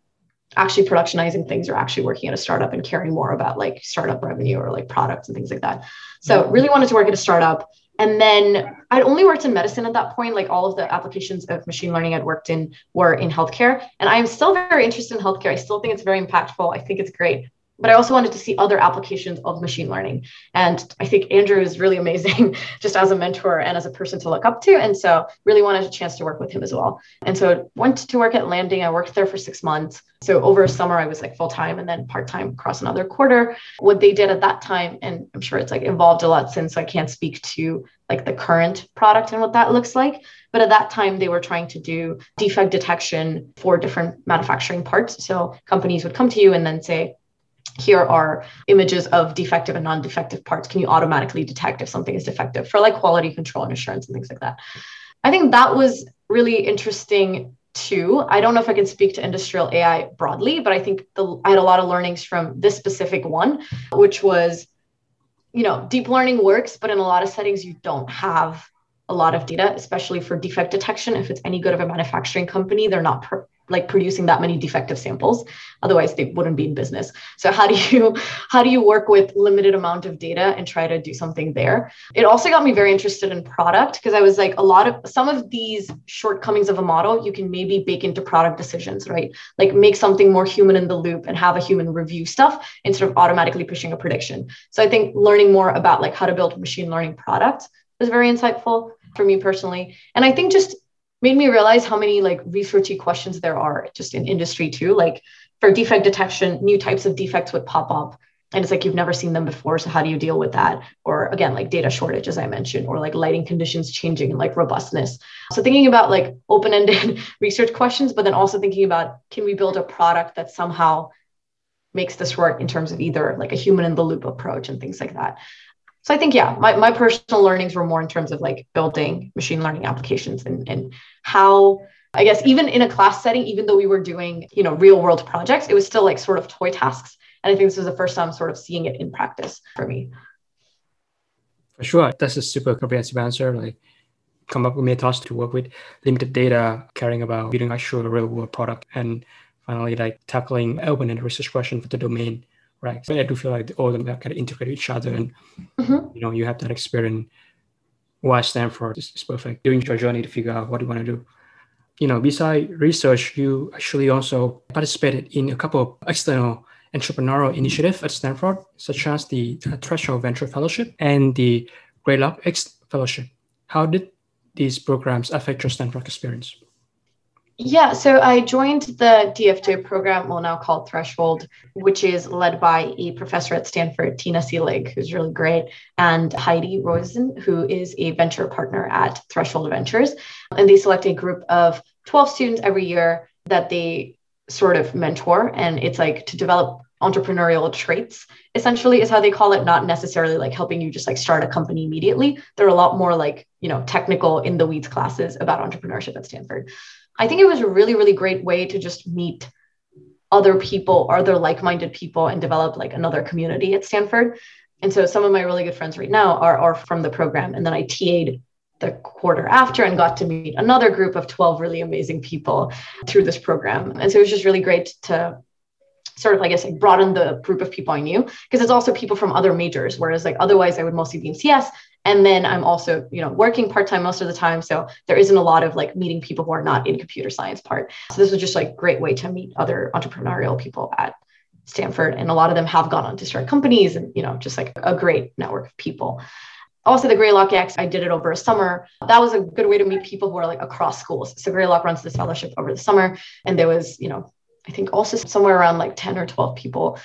actually productionizing things or actually working at a startup and caring more about like startup revenue or like products and things like that. So really wanted to work at a startup. And then I'd only worked in medicine at that point. Like all of the applications of machine learning I'd worked in were in healthcare. And I'm still very interested in healthcare. I still think it's very impactful. I think it's great. But I also wanted to see other applications of machine learning. And I think Andrew is really amazing just as a mentor and as a person to look up to. And so really wanted a chance to work with him as well. And so went to work at Landing. I worked there for six months. So over summer, I was like full time and then part time across another quarter. What they did at that time, and I'm sure it's like evolved a lot since, so I can't speak to like the current product and what that looks like. But at that time, they were trying to do defect detection for different manufacturing parts. So companies would come to you and then say, here are images of defective and non-defective parts. Can you automatically detect if something is defective for like quality control and assurance and things like that? I think that was really interesting too. I don't know if I can speak to industrial AI broadly, but I think the, I had a lot of learnings from this specific one, which was, you know, deep learning works, but in a lot of settings you don't have a lot of data, especially for defect detection. If it's any good of a manufacturing company, they're not per- like producing that many defective samples. Otherwise they wouldn't be in business. So how do you how do you work with limited amount of data and try to do something there? It also got me very interested in product because i was like a lot of some of these shortcomings of a model you can maybe bake into product decisions right? Like make something more human in the loop and have a human review stuff instead of automatically pushing a prediction. So i think learning more about like how to build machine learning products was very insightful for me personally. And i think just made me realize how many like researchy questions there are just in industry too. Like for defect detection, new types of defects would pop up. And it's like you've never seen them before. So how do you deal with that? Or again, like data shortage, as I mentioned, or like lighting conditions changing and like robustness. So thinking about like open-ended research questions, but then also thinking about can we build a product that somehow makes this work in terms of either like a human in the loop approach and things like that so I think, yeah, my, my personal learnings were more in terms of like building machine learning applications and, and how, I guess, even in a class setting, even though we were doing, you know, real world projects, it was still like sort of toy tasks. And I think this was the first time sort of seeing it in practice for me. For sure. That's a super comprehensive answer. Like come up with methods to work with limited data, caring about building actual real world product, and finally like tackling open-ended research question for the domain right? But I do feel like all of them kind of integrate each other, and mm-hmm. you know, you have that experience. Why Stanford is, is perfect. During your journey to figure out what you want to do. You know, beside research, you actually also participated in a couple of external entrepreneurial initiatives at Stanford, such as the Threshold Venture Fellowship and the Great Greylock X Fellowship. How did these programs affect your Stanford experience? Yeah, so I joined the DFJ program, well, now called Threshold, which is led by a professor at Stanford, Tina Seelig, who's really great, and Heidi Roizen, who is a venture partner at Threshold Ventures. And they select a group of 12 students every year that they sort of mentor. And it's like to develop entrepreneurial traits essentially is how they call it not necessarily like helping you just like start a company immediately they're a lot more like you know technical in the weeds classes about entrepreneurship at stanford I think it was a really, really great way to just meet other people, other like-minded people, and develop like another community at Stanford. And so some of my really good friends right now are, are from the program. And then I TA'd the quarter after and got to meet another group of 12 really amazing people through this program. And so it was just really great to sort of, I guess, like broaden the group of people I knew because it's also people from other majors. Whereas like otherwise I would mostly be in CS and then i'm also you know working part-time most of the time. So there isn't a lot of like meeting people who are not in computer science part. So this was just like great way to meet other entrepreneurial people at stanford. And a lot of them have gone on to start companies and you know just like a great network of people. Also the greylock x i did it over a summer. That was a good way to meet people who are like across schools. So greylock runs this fellowship over the summer. And there was you know i think also somewhere around like 10 or 12 people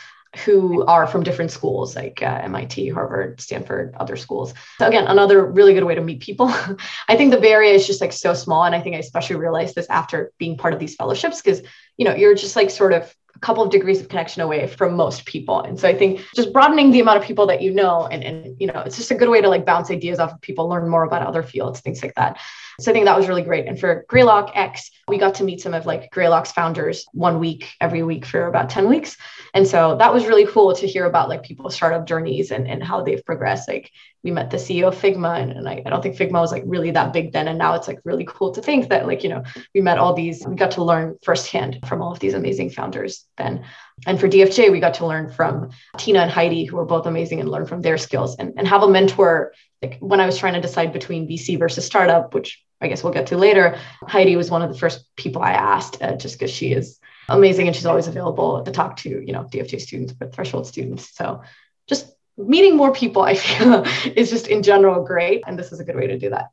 who are from different schools like uh, MIT, Harvard, Stanford, other schools. So again, another really good way to meet people. I think the Area is just like so small, and I think I especially realized this after being part of these fellowships because you know you're just like sort of a couple of degrees of connection away from most people. And so I think just broadening the amount of people that you know and, and you know, it's just a good way to like bounce ideas off of people, learn more about other fields, things like that. So I think that was really great. And for Greylock X, we got to meet some of like Greylock's founders one week every week for about 10 weeks. And so that was really cool to hear about like people's startup journeys and, and how they've progressed. Like we met the CEO of Figma and, and I, I don't think Figma was like really that big then. And now it's like really cool to think that like, you know, we met all these, we got to learn firsthand from all of these amazing founders then. And for DFJ, we got to learn from Tina and Heidi, who were both amazing and learn from their skills and, and have a mentor. Like when I was trying to decide between VC versus startup, which I guess we'll get to later, Heidi was one of the first people I asked uh, just because she is amazing and she's always available to talk to, you know, DFJ students, but threshold students. So just meeting more people, I feel is just in general great. And this is a good way to do that.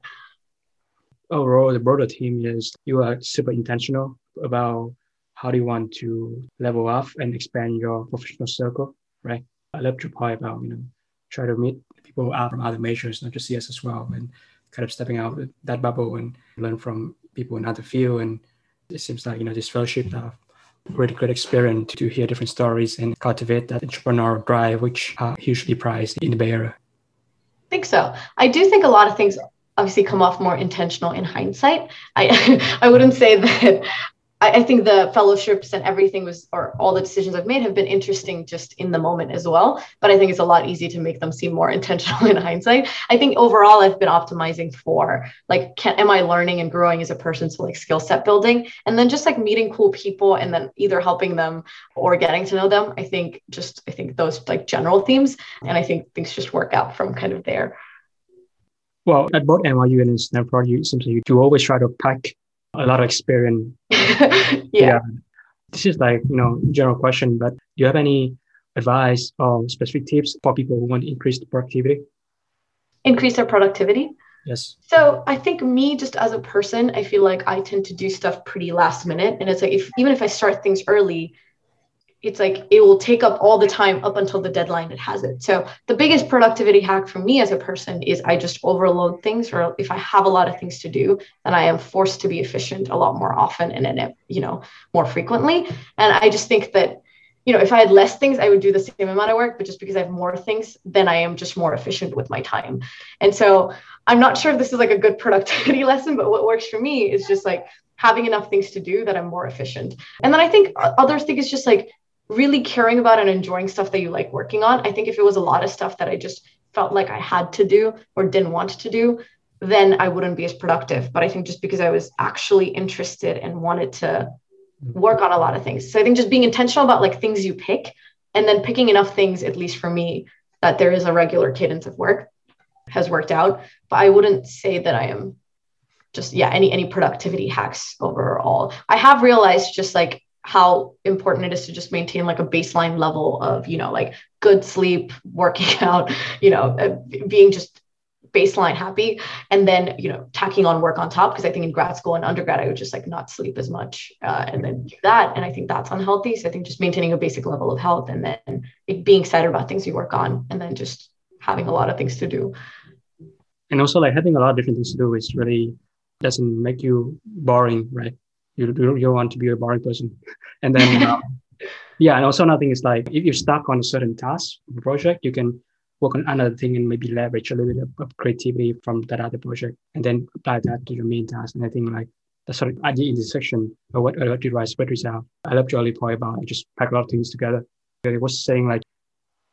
Overall, the broader team is you are super intentional about how do you want to level up and expand your professional circle, right? I love your point about, you know, try to meet people out from other majors, not just CS as well, and kind of stepping out of that bubble and learn from people in other field. And it seems like, you know, this fellowship of really great experience to hear different stories and cultivate that entrepreneurial drive, which are hugely prized in the Bay Area. I think so. I do think a lot of things obviously come off more intentional in hindsight. I I wouldn't say that I, I, think the fellowships and everything was, or all the decisions I've made have been interesting just in the moment as well. But I think it's a lot easier to make them seem more intentional in hindsight. I think overall, I've been optimizing for like, can, am I learning and growing as a person? So like skill set building, and then just like meeting cool people and then either helping them or getting to know them. I think just, I think those like general themes. And I think things just work out from kind of there. Well, at both NYU and Stanford, you seems like you do always try to pack a lot of experience. yeah. yeah. This is like, you know, general question, but do you have any advice or specific tips for people who want to increase the productivity? Increase their productivity? Yes. So I think me just as a person, I feel like I tend to do stuff pretty last minute. And it's like if even if I start things early, it's like it will take up all the time up until the deadline it has it. So the biggest productivity hack for me as a person is I just overload things, or if I have a lot of things to do, then I am forced to be efficient a lot more often and in it, you know, more frequently. And I just think that you know, if I had less things, I would do the same amount of work, but just because I have more things, then I am just more efficient with my time. And so I'm not sure if this is like a good productivity lesson, but what works for me is just like having enough things to do that I'm more efficient. And then I think other thing is just like really caring about and enjoying stuff that you like working on. I think if it was a lot of stuff that I just felt like I had to do or didn't want to do, then I wouldn't be as productive. But I think just because I was actually interested and wanted to mm-hmm. work on a lot of things. So I think just being intentional about like things you pick and then picking enough things, at least for me, that there is a regular cadence of work has worked out. But I wouldn't say that I am just yeah any any productivity hacks overall i have realized just like how important it is to just maintain like a baseline level of you know like good sleep working out you know uh, being just baseline happy and then you know tacking on work on top. Because i think in grad school and undergrad i would just like not sleep as much uh, and then do that. And i think that's unhealthy. So i think just maintaining a basic level of health and then being excited about things you work on and then just having a lot of things to do. And also like having a lot of different things to do is really doesn't make you boring right you, you don't want to be a boring person. And then, um, yeah, and also another thing is like if you're stuck on a certain task project, you can work on another thing and maybe leverage a little bit of creativity from that other project and then apply that to your main task. And I think like that's sort of the intersection of what, what you write spread out. I love your point about just pack a lot of things together. It was saying like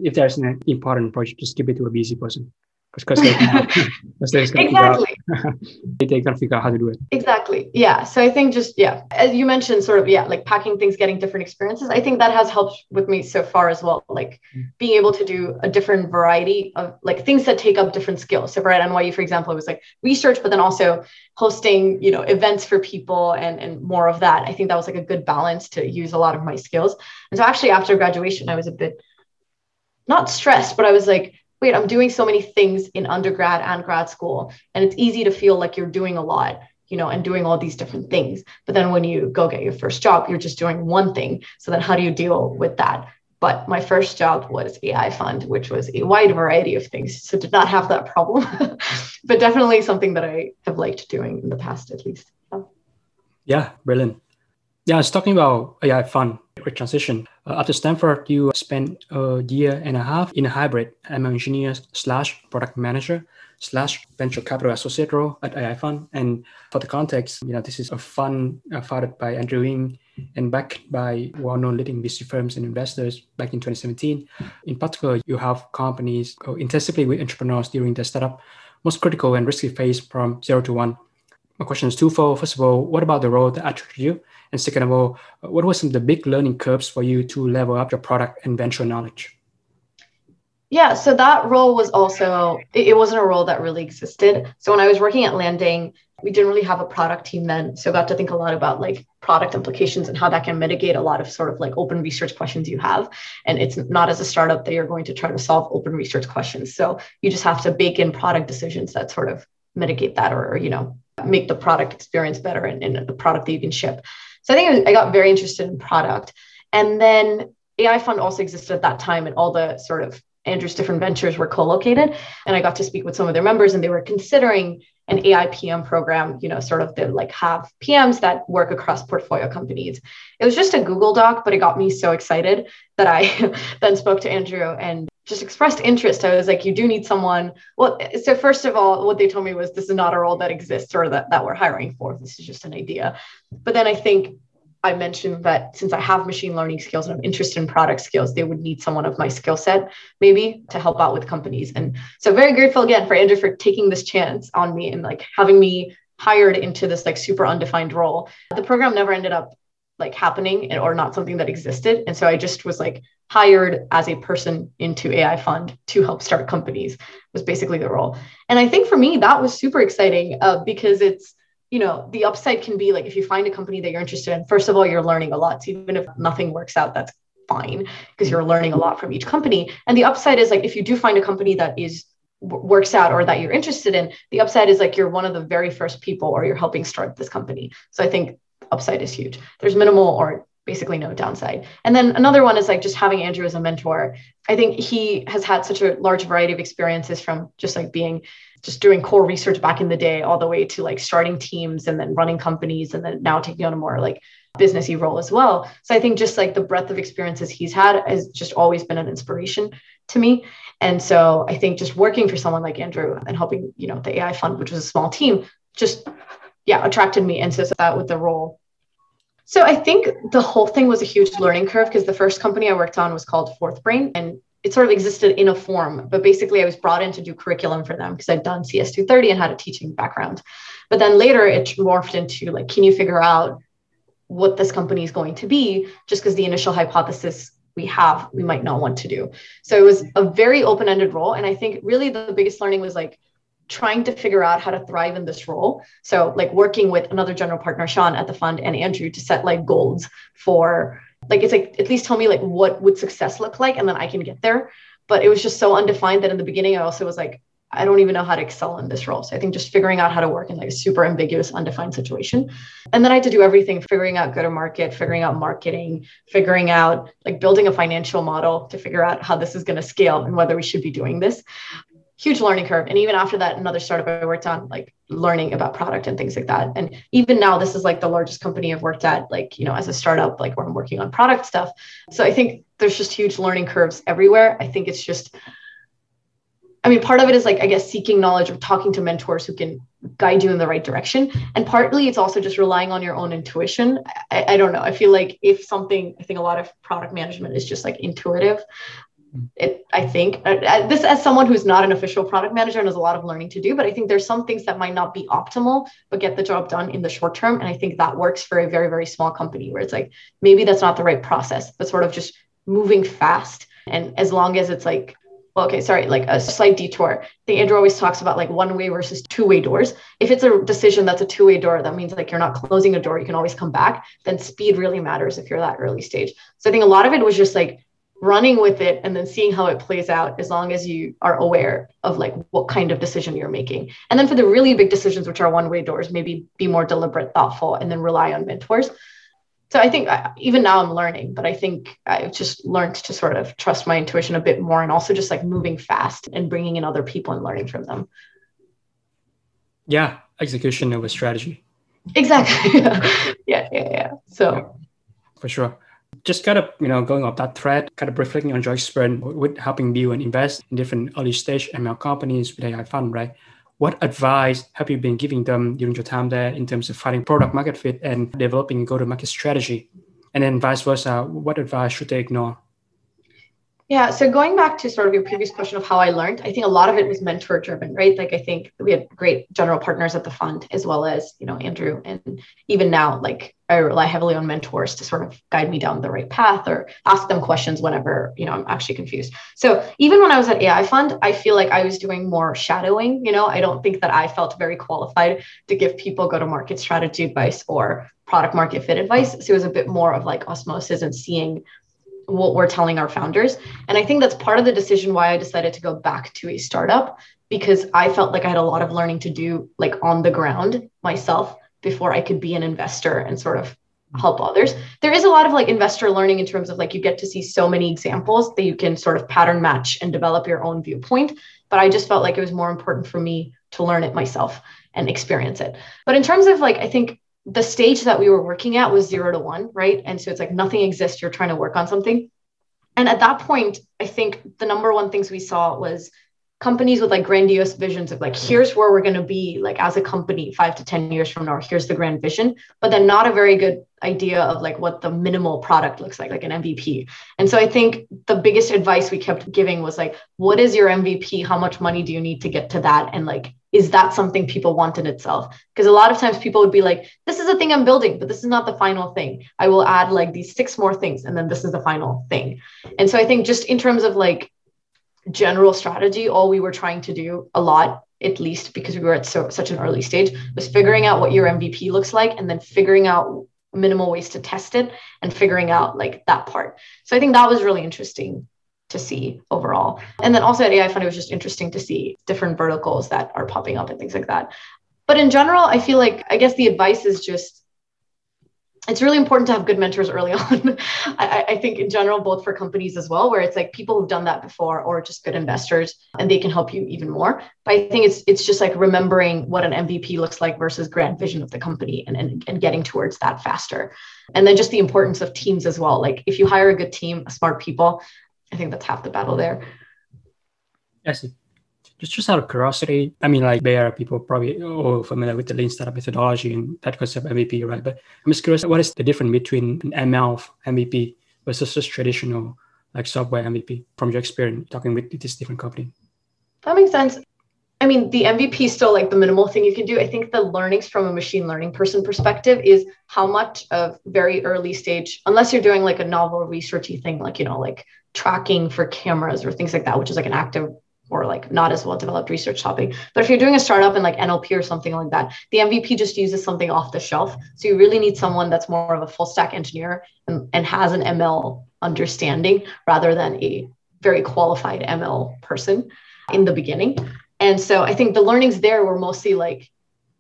if there's an important project, just give it to a busy person because they, they exactly. They can figure out how to do it. Exactly. Yeah. So i think just yeah as you mentioned sort of yeah like packing things getting different experiences i think that has helped with me so far as well like mm. being able to do a different variety of like things that take up different skills. So for at nyu for example it was like research but then also hosting you know events for people and and more of that. I think that was like a good balance to use a lot of my skills. And so actually after graduation i was a bit not stressed but i was like wait, I'm doing so many things in undergrad and grad school. And it's easy to feel like you're doing a lot, you know, and doing all these different things. But then when you go get your first job, you're just doing one thing. So then how do you deal with that? But my first job was AI fund, which was a wide variety of things. So did not have that problem, but definitely something that I have liked doing in the past, at least. Yeah, brilliant. Yeah, I was talking about AI fund great transition. Uh, after Stanford, you spent a year and a half in a hybrid ML engineer slash product manager slash venture capital associate role at AI Fund. And for the context, you know, this is a fund uh, founded by Andrew Ng and backed by well-known leading VC firms and investors back in 2017. In particular, you have companies go intensively with entrepreneurs during the startup most critical and risky phase from zero to one. My question is twofold. First of all, what about the role that attracted you? And second of all, what were some of the big learning curves for you to level up your product and venture knowledge? Yeah, so that role was also, it wasn't a role that really existed. So when I was working at Landing, we didn't really have a product team then. So I got to think a lot about like product implications and how that can mitigate a lot of sort of like open research questions you have. And it's not as a startup that you're going to try to solve open research questions. So you just have to bake in product decisions that sort of mitigate that or, you know, make the product experience better and, and the product that you can ship. So I think I got very interested in product. And then AI Fund also existed at that time and all the sort of Andrew's different ventures were co-located. And I got to speak with some of their members and they were considering an AI PM program, you know, sort of the like have PMs that work across portfolio companies. It was just a Google Doc, but it got me so excited that I then spoke to Andrew and just expressed interest. I was like, you do need someone. Well, so first of all, what they told me was this is not a role that exists or that, that we're hiring for. This is just an idea. But then I think I mentioned that since I have machine learning skills and I'm interested in product skills, they would need someone of my skill set maybe to help out with companies. And so very grateful again for Andrew for taking this chance on me and like having me hired into this like super undefined role. The program never ended up like happening or not something that existed. And so I just was like hired as a person into AI fund to help start companies was basically the role. And I think for me, that was super exciting uh, because it's, you know, the upside can be like if you find a company that you're interested in, first of all, you're learning a lot. So even if nothing works out, that's fine because you're learning a lot from each company. And the upside is like if you do find a company that is works out or that you're interested in, the upside is like you're one of the very first people or you're helping start this company. So I think upside is huge. There's minimal or basically no downside. And then another one is like just having Andrew as a mentor. I think he has had such a large variety of experiences from just like being just doing core research back in the day all the way to like starting teams and then running companies and then now taking on a more like businessy role as well. So I think just like the breadth of experiences he's had has just always been an inspiration to me. And so I think just working for someone like Andrew and helping, you know, the AI fund, which was a small team, just yeah, attracted me. And so that with the role. So I think the whole thing was a huge learning curve because the first company I worked on was called FourthBrain and it sort of existed in a form, but basically I was brought in to do curriculum for them because I'd done CS230 and had a teaching background. But then later it morphed into like, can you figure out what this company is going to be? Just because the initial hypothesis we have, we might not want to do. So it was a very open ended role. And I think really the biggest learning was like, trying to figure out how to thrive in this role. So, like working with another general partner, Sean, at the fund, and Andrew to set like goals for like it's like at least tell me like what would success look like and then i can get there. But it was just so undefined that in the beginning i also was like i don't even know how to excel in this role. So i think just figuring out how to work in like a super ambiguous undefined situation. And then i had to do everything figuring out go to market figuring out marketing figuring out like building a financial model to figure out how this is going to scale and whether we should be doing this huge learning curve. And even after that, another startup I worked on, like learning about product and things like that. And even now, this is like the largest company I've worked at, like, you know, as a startup, like where I'm working on product stuff. So I think there's just huge learning curves everywhere. I think it's just, I mean, part of it is like, I guess, seeking knowledge or talking to mentors who can guide you in the right direction. And partly it's also just relying on your own intuition. I, I don't know. I feel like if something, I think a lot of product management is just like intuitive it, I think uh, uh, this as someone who's not an official product manager and has a lot of learning to do, but I think there's some things that might not be optimal, but get the job done in the short term. And I think that works for a very, very small company where it's like, maybe that's not the right process, but sort of just moving fast. And as long as it's like, well, okay, sorry, like a slight detour. I think Andrew always talks about like one way versus two way doors. If it's a decision that's a two way door, that means like you're not closing a door, you can always come back. Then speed really matters if you're that early stage. So I think a lot of it was just like running with it and then seeing how it plays out as long as you are aware of like what kind of decision you're making. And then for the really big decisions which are one way doors maybe be more deliberate thoughtful and then rely on mentors. So i think uh, even now i'm learning but i think i've just learned to sort of trust my intuition a bit more and also just like moving fast and bringing in other people and learning from them. Yeah execution over strategy. Exactly. Yeah yeah yeah. So yeah, for sure just kind of, you know, going off that thread, kind of reflecting on your experience with helping build and invest in different early stage ML companies with AI fund, right? What advice have you been giving them during your time there in terms of finding product market fit and developing a go-to-market strategy? And then vice versa, what advice should they ignore? Yeah. So going back to sort of your previous question of how I learned, I think a lot of it was mentor driven, right? Like I think we had great general partners at the fund, as well as, you know, Andrew. And even now, like I rely heavily on mentors to sort of guide me down the right path or ask them questions whenever, you know, I'm actually confused. So even when I was at AI Fund, I feel like I was doing more shadowing. You know, I don't think that I felt very qualified to give people go to market strategy advice or product market fit advice. So it was a bit more of like osmosis and seeing what we're telling our founders. And I think that's part of the decision why I decided to go back to a startup because I felt like I had a lot of learning to do like on the ground myself before I could be an investor and sort of help others. There is a lot of like investor learning in terms of like you get to see so many examples that you can sort of pattern match and develop your own viewpoint. But I just felt like it was more important for me to learn it myself and experience it. But in terms of like, I think the stage that we were working at was zero to one, right? And so it's like nothing exists. You're trying to work on something. And at that point, I think the number one things we saw was companies with like grandiose visions of like, here's where we're going to be like as a company five to 10 years from now, here's the grand vision, but then not a very good idea of like what the minimal product looks like, like an MVP. And so I think the biggest advice we kept giving was like, what is your MVP? How much money do you need to get to that? And like, is that something people want in itself? Because a lot of times people would be like, this is a thing I'm building, but this is not the final thing. I will add like these six more things, and then this is the final thing. And so I think just in terms of like general strategy, all we were trying to do a lot, at least because we were at so, such an early stage, was figuring out what your MVP looks like and then figuring out minimal ways to test it and figuring out like that part. So I think that was really interesting to see overall. And then also at AI Fund, it was just interesting to see different verticals that are popping up and things like that. But in general, I feel like I guess the advice is just it's really important to have good mentors early on. I, I, think in general, both for companies as well, where it's like people who've done that before or just good investors and they can help you even more. But I think it's it's just like remembering what an MVP looks like versus grand vision of the company and, and, and getting towards that faster. And then just the importance of teams as well. Like if you hire a good team, smart people, I think that's half the battle there. I see. Just, just out of curiosity, I mean, like there are people probably all familiar with the lean startup methodology and that concept of MVP, right? But I'm just curious, what is the difference between an ML MVP versus just traditional like software MVP from your experience talking with this different company? That makes sense. I mean, the MVP is still like the minimal thing you can do. I think the learnings from a machine learning person perspective is how much of very early stage, unless you're doing like a novel researchy thing, like, you know, like tracking for cameras or things like that, which is like an active or like not as well developed research topic. But if you're doing a startup in like NLP or something like that, the MVP just uses something off the shelf. So you really need someone that's more of a full stack engineer and, and has an ML understanding rather than a very qualified ML person in the beginning. And so I think the learnings there were mostly like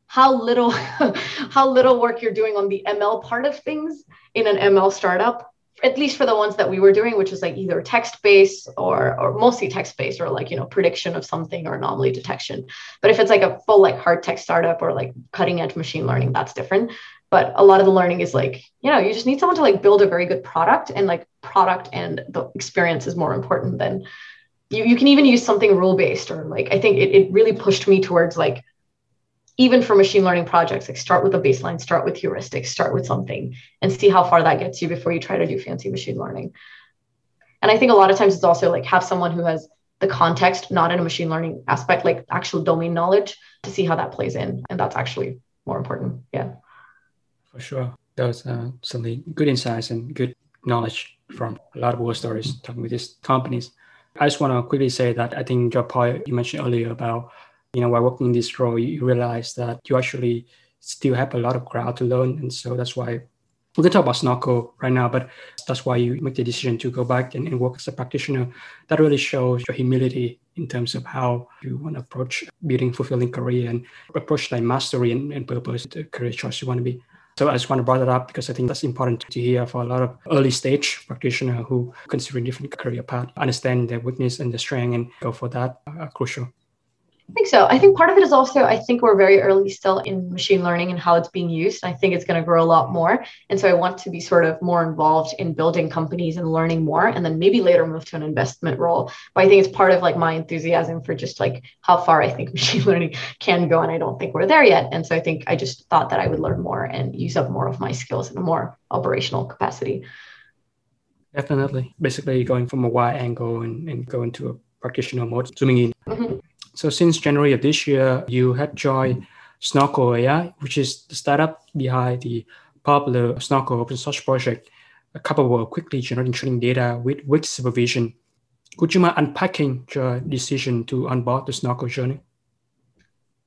how little how little work you're doing on the ML part of things in an ML startup at least for the ones that we were doing which was like either text based or or mostly text based or like you know prediction of something or anomaly detection. But if it's like a full like hard tech startup or like cutting edge machine learning that's different. But a lot of the learning is like you know you just need someone to like build a very good product and like product and the experience is more important than you, you can even use something rule based or like i think it, it really pushed me towards like even for machine learning projects like start with a baseline start with heuristics start with something and see how far that gets you before you try to do fancy machine learning. And i think a lot of times it's also like have someone who has the context not in a machine learning aspect like actual domain knowledge to see how that plays in. And that's actually more important. Yeah. For sure. Those uh, certainly good insights and good knowledge from a lot of war stories talking with these companies. I just want to quickly say that I think your point you mentioned earlier about, you know, while working in this role, you realize that you actually still have a lot of ground to learn. And so that's why we can talk about Snorkel right now, but that's why you make the decision to go back and, and work as a practitioner. That really shows your humility in terms of how you want to approach building fulfilling career and approach like mastery and, and purpose, the career choice you want to be. So I just want to bring that up because I think that's important to hear for a lot of early stage practitioners who consider different career path, understand their weakness and their strength and go for that are crucial. I think so. I think part of it is also, I think we're very early still in machine learning and how it's being used. I think it's going to grow a lot more. And so I want to be sort of more involved in building companies and learning more, and then maybe later move to an investment role. But I think it's part of like my enthusiasm for just like how far I think machine learning can go. And I don't think we're there yet. And so I think I just thought that I would learn more and use up more of my skills in a more operational capacity. Definitely. Basically going from a wide angle and, and go into a practitioner mode, zooming in. Mm-hmm. So since January of this year, you had joined Snorkel AI, which is the startup behind the popular Snorkel open source project, A capable of quickly generating training data with weak supervision. Could you mind unpacking your decision to onboard the Snorkel journey?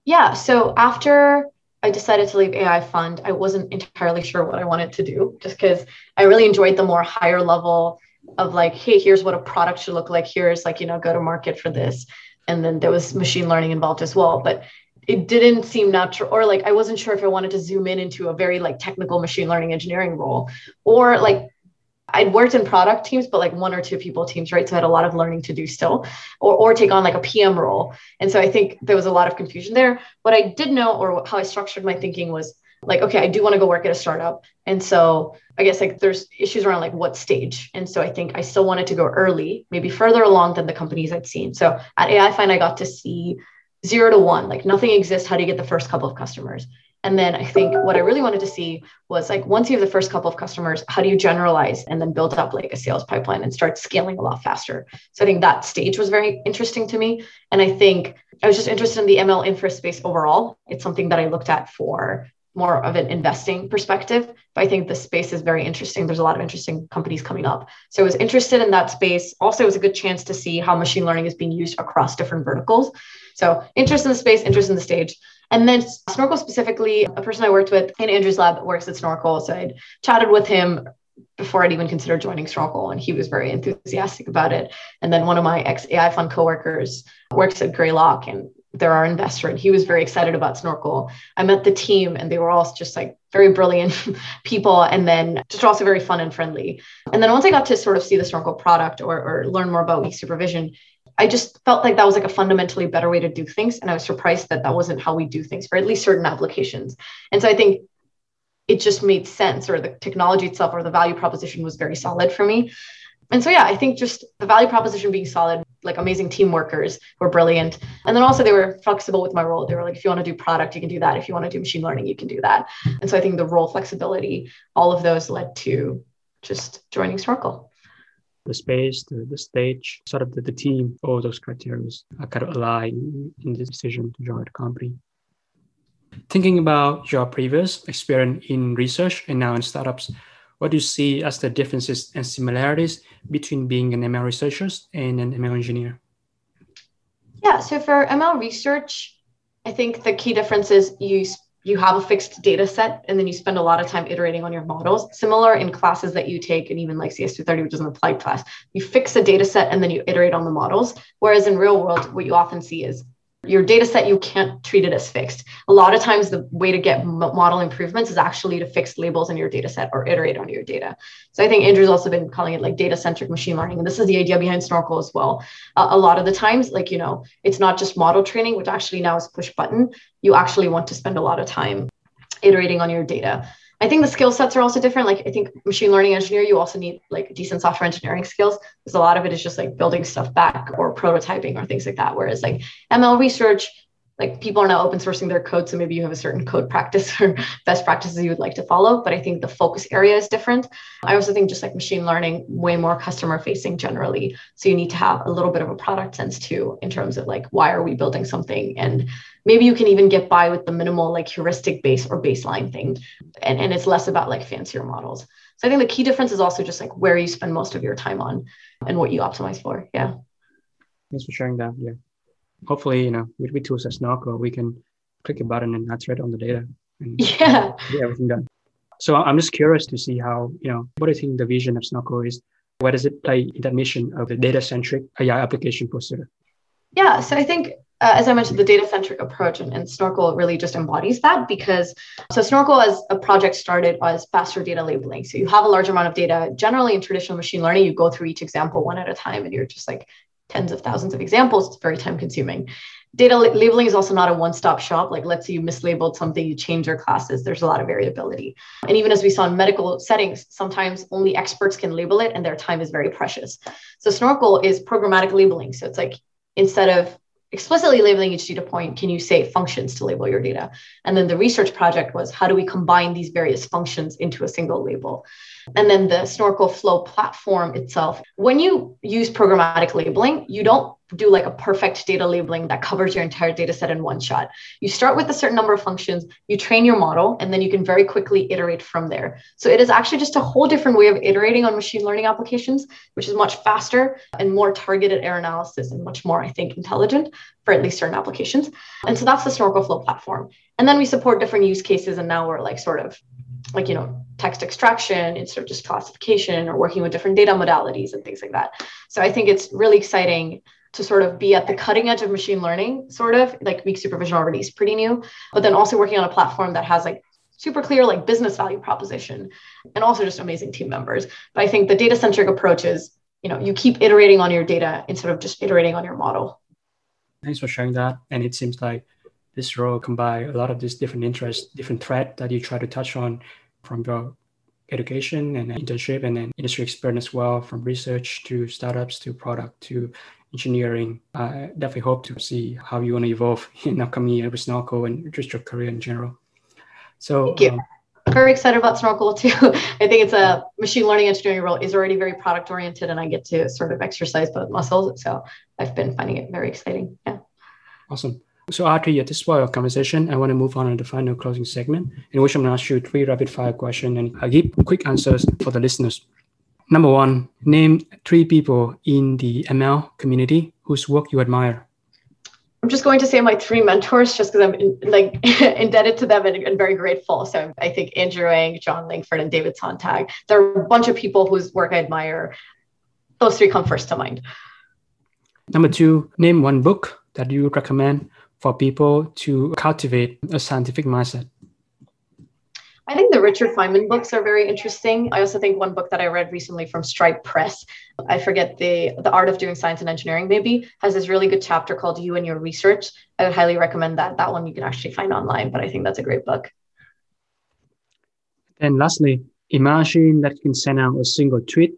Yeah. So after I decided to leave AI Fund, I wasn't entirely sure what I wanted to do just because I really enjoyed the more higher level of like, hey, here's what a product should look like. Here's like, you know, go to market for this. And then there was machine learning involved as well. But it didn't seem natural or like i wasn't sure if i wanted to zoom in into a very like technical machine learning engineering role or like I'd worked in product teams, but like one or two people teams, right? So I had a lot of learning to do still, or, or take on like a PM role. And so I think there was a lot of confusion there. What I did know, or how I structured my thinking was like, okay, I do want to go work at a startup. And so I guess like there's issues around like what stage. And so I think I still wanted to go early, maybe further along than the companies I'd seen. So at AI Fund, I got to see zero to one, like nothing exists. How do you get the first couple of customers? And then I think what I really wanted to see was like once you have the first couple of customers, how do you generalize and then build up like a sales pipeline and start scaling a lot faster? So I think that stage was very interesting to me. And I think I was just interested in the ML infra space overall. It's something that I looked at for more of an investing perspective. But I think the space is very interesting. There's a lot of interesting companies coming up. So I was interested in that space. Also, it was a good chance to see how machine learning is being used across different verticals. So interest in the space, interest in the stage. And then Snorkel specifically, a person I worked with in Andrew's lab works at Snorkel. So I'd chatted with him before I'd even considered joining Snorkel, and he was very enthusiastic about it. And then one of my ex AI Fund coworkers works at Greylock, and they're our investor, and he was very excited about Snorkel. I met the team, and they were all just like very brilliant people, and then just also very fun and friendly. And then once I got to sort of see the Snorkel product or, or learn more about weak supervision, I just felt like that was like a fundamentally better way to do things. And I was surprised that that wasn't how we do things for at least certain applications. And so I think it just made sense, or the technology itself or the value proposition was very solid for me. And so, yeah, I think just the value proposition being solid, like amazing team workers were brilliant. And then also they were flexible with my role. They were like, if you want to do product, you can do that. If you want to do machine learning, you can do that. And so I think the role flexibility, all of those led to just joining Snorkel the space, the, the stage, sort of the, the team, all those criteria are kind of align in the decision to join the company. Thinking about your previous experience in research and now in startups, what do you see as the differences and similarities between being an ML researcher and an ML engineer? Yeah, so for ML research, I think the key difference is you you have a fixed data set and then you spend a lot of time iterating on your models similar in classes that you take and even like cs230 which is an applied class you fix a data set and then you iterate on the models whereas in real world what you often see is your data set you can't treat it as fixed. A lot of times the way to get model improvements is actually to fix labels in your data set or iterate on your data. So i think andrew's also been calling it like data centric machine learning and this is the idea behind snorkel as well. Uh, a lot of the times like you know it's not just model training which actually now is push button. You actually want to spend a lot of time iterating on your data I think the skill sets are also different. Like I think machine learning engineer, you also need like decent software engineering skills because a lot of it is just like building stuff back or prototyping or things like that. Whereas like ML research, like people are now open sourcing their code so maybe you have a certain code practice or best practices you would like to follow but i think the focus area is different. I also think just like machine learning way more customer facing generally so you need to have a little bit of a product sense too in terms of like why are we building something? And maybe you can even get by with the minimal like heuristic base or baseline thing and, and it's less about like fancier models. So i think the key difference is also just like where you spend most of your time on and what you optimize for. Yeah. Thanks for sharing that. Yeah hopefully, you know, with, with tools like Snorkel, we can click a button and iterate on the data and yeah. get everything done. So I'm just curious to see how, you know, what do you think the vision of Snorkel is? Where does it play in that mission of the data-centric AI application procedure? Yeah, so I think uh, as I mentioned, the data centric approach and, and, Snorkel really just embodies that because so Snorkel as a project started as faster data labeling. So you have a large amount of data. Generally, in traditional machine learning, you go through each example one at a time and you're just like tens of thousands of examples, it's very time consuming. Data labeling is also not a one stop shop. Like, let's say you mislabeled something, you change your classes, there's a lot of variability. And even as we saw in medical settings, sometimes only experts can label it and their time is very precious. So, Snorkel is programmatic labeling. So, it's like instead of explicitly labeling each data point, can you say functions to label your data? And then the research project was how do we combine these various functions into a single label? And then the Snorkel Flow platform itself, when you use programmatic labeling, you don't do like a perfect data labeling that covers your entire data set in one shot. You start with a certain number of functions, you train your model, and then you can very quickly iterate from there. So it is actually just a whole different way of iterating on machine learning applications, which is much faster and more targeted error analysis and much more, I think, intelligent for at least certain applications. And so that's the Snorkel Flow platform. And then we support different use cases. And now we're like sort of like, you know, text extraction instead of just classification or working with different data modalities and things like that. So I think it's really exciting to sort of be at the cutting edge of machine learning, sort of like weak supervision already is pretty new, but then also working on a platform that has like super clear like business value proposition and also just amazing team members. But I think the data centric approach is, you know, you keep iterating on your data instead of just iterating on your model. Thanks for sharing that. And it seems like this role combine a lot of these different interests, different thread that you try to touch on from your education and internship and then industry experience as well, from research to startups to product to engineering. I definitely hope to see how you want to evolve in upcoming years with Snorkel and just your career in general. So Thank you. Um, very excited about Snorkel too. I think it's a machine learning engineering role is already very product oriented and I get to sort of exercise both muscles. So I've been finding it very exciting. Yeah. Awesome. So Aarti, at this point of conversation, I want to move on to the final closing segment in which I'm going to ask you three rapid fire questions and I'll give quick answers for the listeners. Number one, name three people in the ML community whose work you admire. I'm just going to say my three mentors just because I'm in, like indebted to them and, and, very grateful. So I think Andrew Ng, John Langford, and David Sontag. There are a bunch of people whose work I admire. Those three come first to mind. Number two, name one book that you would recommend for people to cultivate a scientific mindset. I think the Richard Feynman books are very interesting. I also think one book that I read recently from Stripe Press, I forget the the art of doing science and engineering maybe, has this really good chapter called You and Your Research. I would highly recommend that. That one you can actually find online, but I think that's a great book. And lastly, imagine that you can send out a single tweet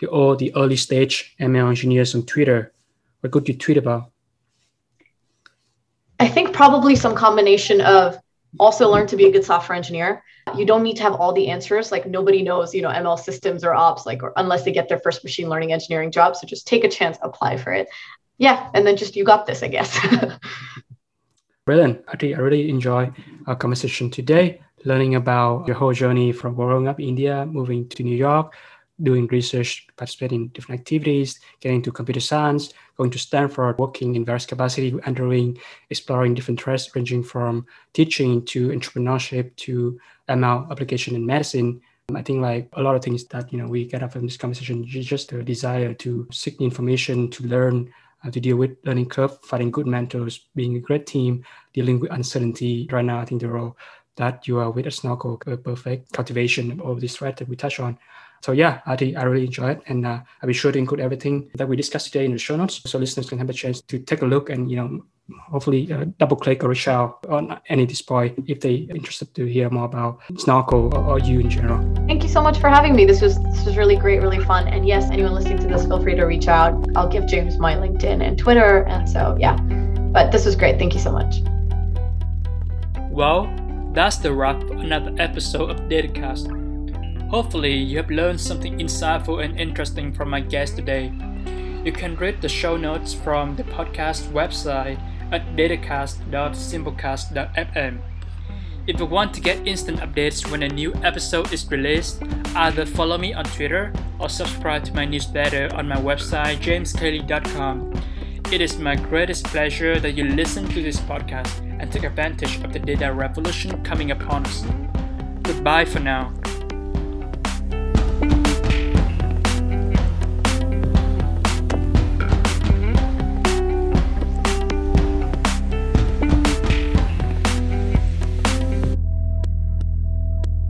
to all the early stage ML engineers on Twitter. What could you tweet about? I think probably some combination of also learn to be a good software engineer. You don't need to have all the answers. Like nobody knows you know ml systems or ops like or unless they get their first machine learning engineering job. So just take a chance apply for it. Yeah and then just you got this i guess. Brilliant. I really enjoy our conversation today learning about your whole journey from growing up in india moving to new york doing research, participating in different activities, getting into computer science, going to Stanford, working in various capacity, entering, exploring different threads ranging from teaching to entrepreneurship to ML application in medicine. I think like a lot of things that you know we get out from this conversation is just a desire to seek information, to learn, uh, to deal with learning curve, finding good mentors, being a great team, dealing with uncertainty. Right now, I think the role that you are with a Snorkel, a perfect cultivation of this thread that we touch on. So yeah, I, I really enjoy it, and uh, I'll be sure to include everything that we discussed today in the show notes, so listeners can have a chance to take a look and you know hopefully uh, double click or reach out on any display if they're interested to hear more about Snorkel or, or, you in general. Thank you so much for having me. This was this was really great, really fun. And yes, anyone listening to this, feel free to reach out. I'll give James my LinkedIn and Twitter. And so yeah, but this was great. Thank you so much. Well, that's the wrap for another episode of Datacast. Hopefully, you have learned something insightful and interesting from my guest today. You can read the show notes from the podcast website at datacast.simplecast.fm. If you want to get instant updates when a new episode is released, either follow me on Twitter or subscribe to my newsletter on my website jameskle.com. It is my greatest pleasure that you listen to this podcast and take advantage of the data revolution coming upon us. Goodbye for now.